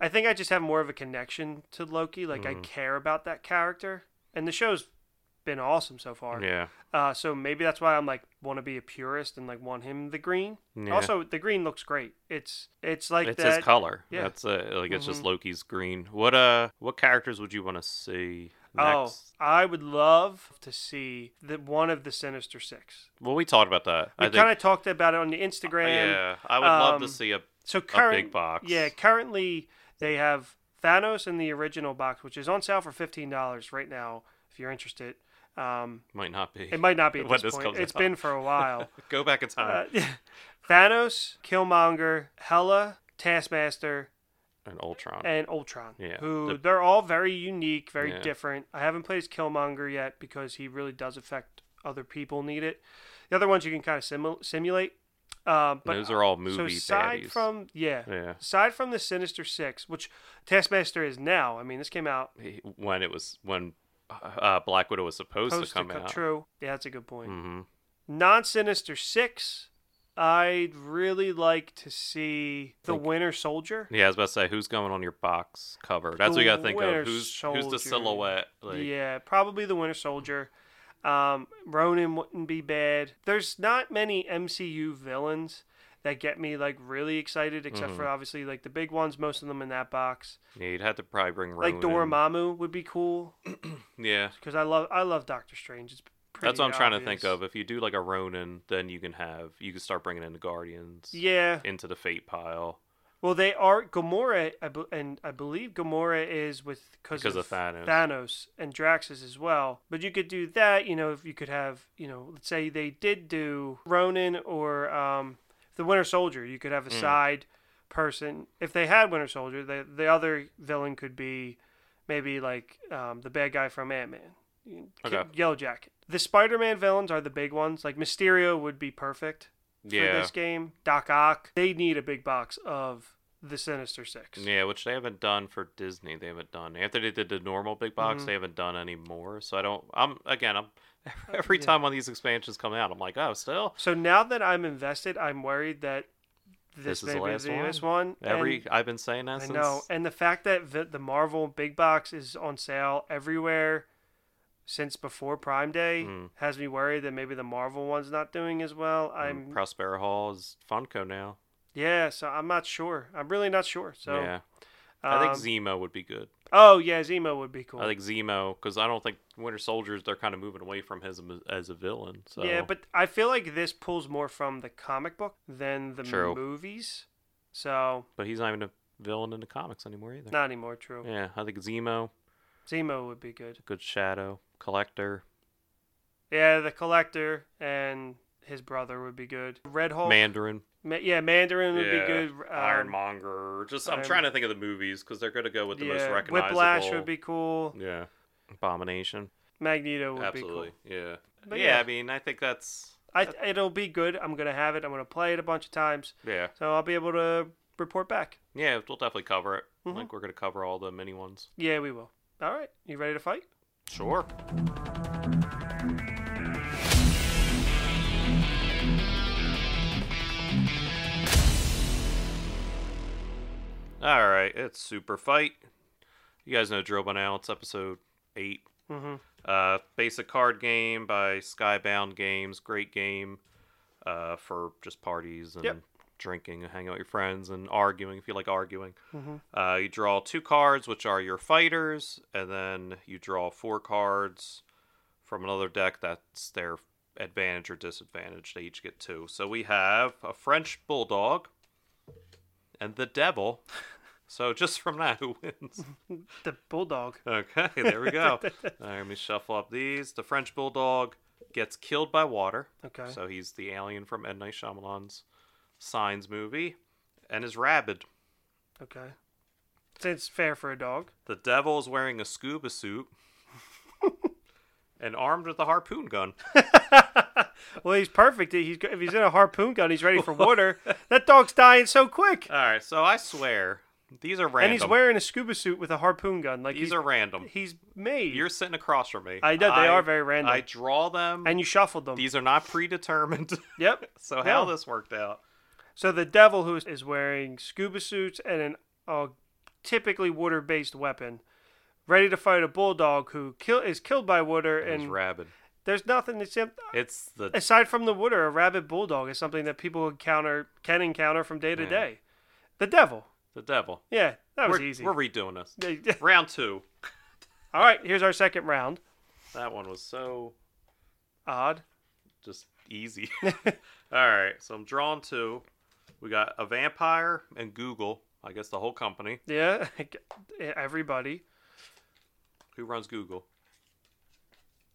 I think I just have more of a connection to Loki. Like I Mhm. care about that character, and the show's been awesome so far. Yeah, Uh, so maybe that's why I'm like want to be a purist and like want him the green. yeah. Also, the green looks great. It's it's like it's that. his color. yeah. That's it. Like it's just Mhm. Loki's green. What uh, what characters would you want to see Oh. I would love to see the one of the Sinister Six. Well, we talked about that. We I kind of talked about it on the Instagram. yeah, I would love to um, see a So a big box. Yeah, currently they have Thanos in the original box, which is on sale for fifteen dollars right now. If you're interested, um, might not be. it might not be at this this point. It's out. been for a while. Go back in time. uh, Thanos, Killmonger, Hela, Taskmaster, and Ultron. and Ultron. Yeah, Who the- they're all very unique, very Yeah. different. I haven't played as Killmonger yet because he really does affect other people need it. The other ones you can kind of simu- simulate. Uh, but Those are all so movie aside baddies. from yeah, yeah, aside from the Sinister Six, which Taskmaster is now. I mean, this came out when it was when uh, Black Widow was supposed post to come out. True. Yeah, that's a good point. hmm Non Sinister Six. I'd really like to see the Like- Winter Soldier. Yeah, I was about to say who's going on your box cover. That's what you got to think Winter of. Who's who's the silhouette? Like, yeah, probably the Winter Soldier. Um, Ronan wouldn't be bad. There's not many MCU villains that get me like really excited, except Mm-hmm. for obviously like the big ones. Most of them in that box. yeah, you'd have to probably bring Like Ronan. Dormammu would be cool Yeah, because I love I love Doctor Strange. It's that's what I'm trying to think of. If you do like a Ronan, then you can have you can start bringing in the Guardians Yeah, into the Fate pile. Well, they are Gamora, I be, and I believe Gamora is with Because of Thanos. Thanos and Draxus as well. But you could do that, you know, if you could have, you know, let's say they did do Ronan or um, the Winter Soldier, you could have a Mm. side person. If they had Winter Soldier, the the other villain could be maybe like um, the bad guy from Ant Man, Okay. Yellow Jacket. The Spider Man villains are the big ones. Like Mysterio would be perfect for Yeah. this game. Doc Ock, they need a big box of the Sinister Six. Yeah, which they haven't done for Disney. They haven't done after they did the normal big box. Mhm. They haven't done any more. So I don't. I'm again. I'm every yeah. time one of these expansions come out, I'm like, oh, still So now that I'm invested, I'm worried that This this, is may the be last the one? one. every. and I've been saying that I since. know, and the fact that the, the Marvel big box is on sale everywhere since before Prime Day Mm. has me worried that maybe the Marvel one's not doing as well. I'm I'm Prospero Hall is Funko now. yeah, so I'm not sure. I'm really not sure. So yeah, I think um, Zemo would be good. Oh yeah, Zemo would be cool. I think Zemo because I don't think Winter Soldiers they're kind of moving away from him as a villain. So Yeah, but I feel like this pulls more from the comic book than the True. movies. So but he's not even a villain in the comics anymore either. not anymore. True. Yeah, I think Zemo, Zemo would be good. good Shadow, Collector, Yeah, the collector and his brother would be good. Red Hulk. Mandarin. Ma- yeah, Mandarin would Yeah, be good. Um, Ironmonger. Just I'm Iron- trying to think of the movies because they're going to go with the most yeah, recognizable. Whiplash would be cool. Yeah. Abomination. Magneto would Absolutely. be Yeah. But yeah. yeah. I mean, I think that's. I, it'll be good. I'm gonna have it. I'm gonna play it a bunch of times, yeah. so I'll be able to report back. Yeah, we'll definitely cover it. Mhm. Like we're going to cover all the mini ones. Yeah, we will. All right, you ready to fight? Sure. All right, it's Super Fight. You guys know drill by now. It's episode eight. Mm-hmm. Uh, basic card game by Skybound Games. Great game uh, for just parties and Yep. Drinking and hanging out with your friends and arguing if you like arguing. Mhm. Uh, you draw two cards, which are your fighters, and then you draw four cards from another deck that's their advantage or disadvantage. They each get two. So we have a French Bulldog and the Devil. So just from that, who wins? The bulldog. Okay, there we go. All right, let me shuffle up these. The French Bulldog gets killed by water. Okay. So he's the alien from M. Night Shyamalan's Signs movie and is rabid. Okay. It's fair for a dog. The devil is wearing a scuba suit and armed with a harpoon gun. well, he's perfect. He's if he's in a harpoon gun, he's ready for water. that dog's dying so quick. All right, so I swear these are random. And he's wearing a scuba suit with a harpoon gun. Like these are random. He's made. You're sitting across from me. I know they are very random. I draw them. and you shuffled them. these are not predetermined. Yep. so how this worked out? So the devil who is wearing scuba suits and an uh, typically water-based weapon, ready to fight a bulldog who kill is killed by water, Is and rabid. there's nothing except It's the aside from the water, a rabid bulldog is something that people encounter can encounter from day to Yeah. day. The devil. the devil. Yeah, that was we're, easy. We're redoing this. Round two. All right, here's our second round. That one was so Odd. just easy. All right, so I'm drawing two. We got a vampire and Google. I guess the whole company. Yeah, everybody. Who runs Google?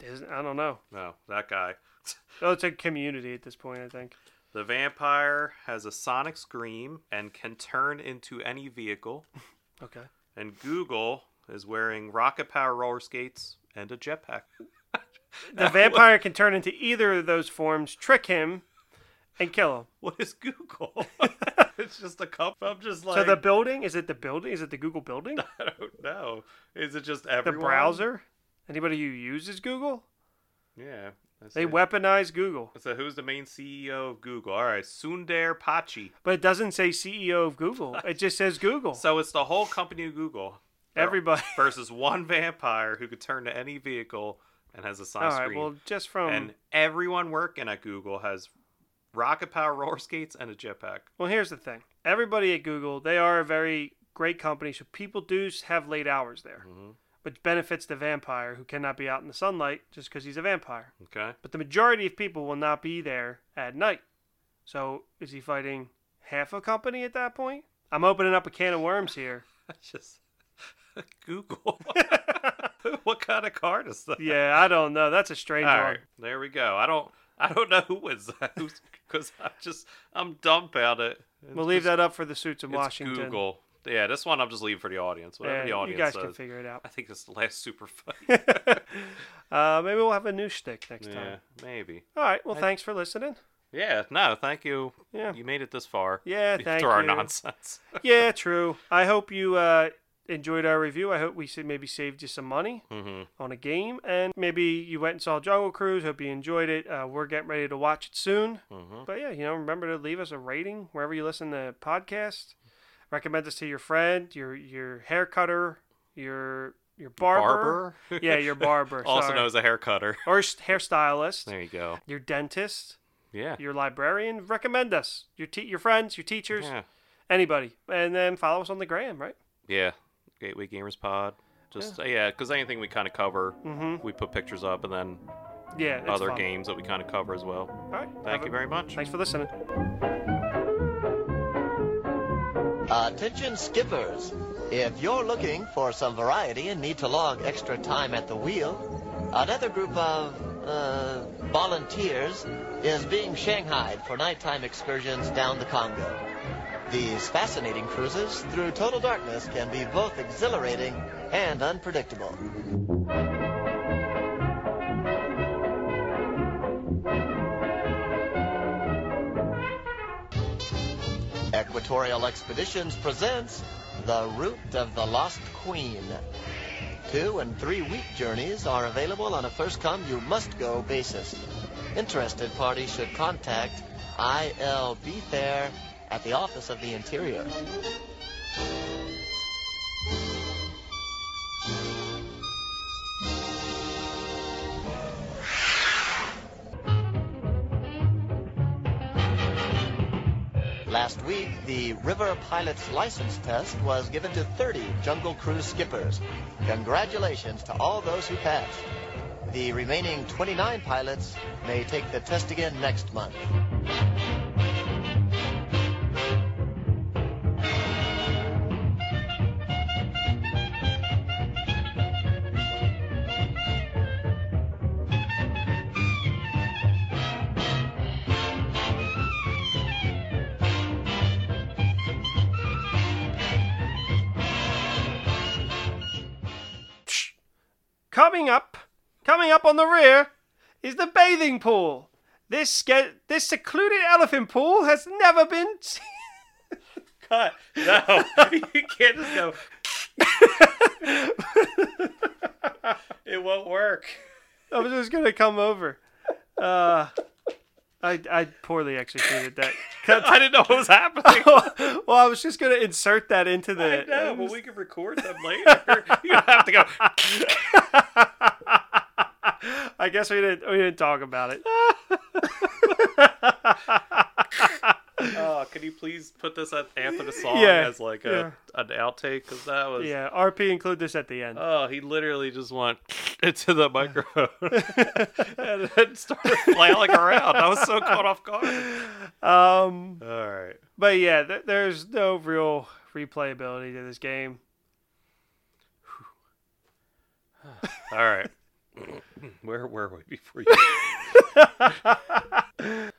Isn't, I don't know. No, that guy. Oh, it's a community at this point, I think. The vampire has a sonic scream and can turn into any vehicle. Okay. And Google is wearing rocket power roller skates and a jetpack. The vampire can turn into either of those forms, trick him, and kill him. What is Google? it's just a cup. I'm just like so the building is it the building? Is it the Google building? I don't know. Is it just The browser? Anybody who uses Google? Yeah. They weaponize Google, So who's the main CEO of Google? All right, Sundar Pichai. but it doesn't say CEO of Google. It just says Google. So it's the whole company of Google. Everybody. versus one vampire who could turn to any vehicle and has a All sonic right. screen. Well, just from and everyone working at Google has rocket power roller skates and a jetpack. well, here's the thing. Everybody at Google, they are a very great company, so people do have late hours there, Mhm. which benefits the vampire who cannot be out in the sunlight just because he's a vampire. Okay. But the majority of people will not be there at night. So is he fighting half a company at that point? I'm opening up a can of worms here. Just Google. what kind of card is that? Yeah, I don't know. That's a strange All one. right, there we go. I don't. I don't know who was that because I'm just I'm dumb dumbfounded. It's We'll leave just- that up for the suits of it's Washington. Google. Yeah, this one I'm just leaving for the audience. Whatever Yeah, the audience you audience guys says. can figure it out. I think it's the last super fight. Uh, maybe we'll have a new shtick next yeah, time. maybe. All right. Well, thanks for listening. Yeah, no, thank you. Yeah. You made it this far. Yeah, thank Through our nonsense. Yeah, true. I hope you uh, enjoyed our review. I hope we maybe saved you some money hmm on a game, and maybe you went and saw Jungle Cruise. Hope you enjoyed it. Uh, we're getting ready to watch it soon. hmm But yeah, you know, remember to leave us a rating wherever you listen to podcasts. Recommend us to your friend, your your hair cutter, your your barber. Barber. Yeah, your barber. also known as a hair cutter. or hairstylist, There you go. your dentist, Yeah. your librarian. Recommend us. Your te- your friends, your teachers, Yeah. anybody, and then follow us on the gram, right? Yeah. Gateway Gamers Pod. Just yeah, because anything we kind of cover, Mm-hmm. we put pictures up, and then Yeah, other fun. games that we kind of cover as well. All right. Thank you a- very much. Thanks for listening. Attention skippers! If you're looking for some variety and need to log extra time at the wheel, another group of, uh, volunteers is being shanghaied for nighttime excursions down the Congo. These fascinating cruises through total darkness can be both exhilarating and unpredictable. Equatorial Expeditions presents The Route of the Lost Queen. Two and three week journeys are available on a first come, you must go basis. Interested parties should contact ILB Fair at the Office of the Interior. Last week, the River Pilot's license test was given to 30 Jungle Cruise skippers. Congratulations to all those who passed. The remaining 29 pilots may take the test again next month. Coming up, coming up on the rear is the bathing pool. This this secluded elephant pool has never been seen. Cut. No, you can't just go. it won't work. I was just gonna come over. Uh, I I poorly executed that. I didn't know what was happening. well, I was just gonna insert that into the. I know, but we can record them later. you don't have to go. I guess we didn't we didn't talk about it. Oh, can you please put this at after the song Yeah, as like a an outtake? Because that was Yeah, RP include this at the end. Oh, he literally just went into the microphone and then started flailing around. I was so caught off guard. Um, All right. but yeah, th- there's no real replayability to this game. All right. Where where were we before you?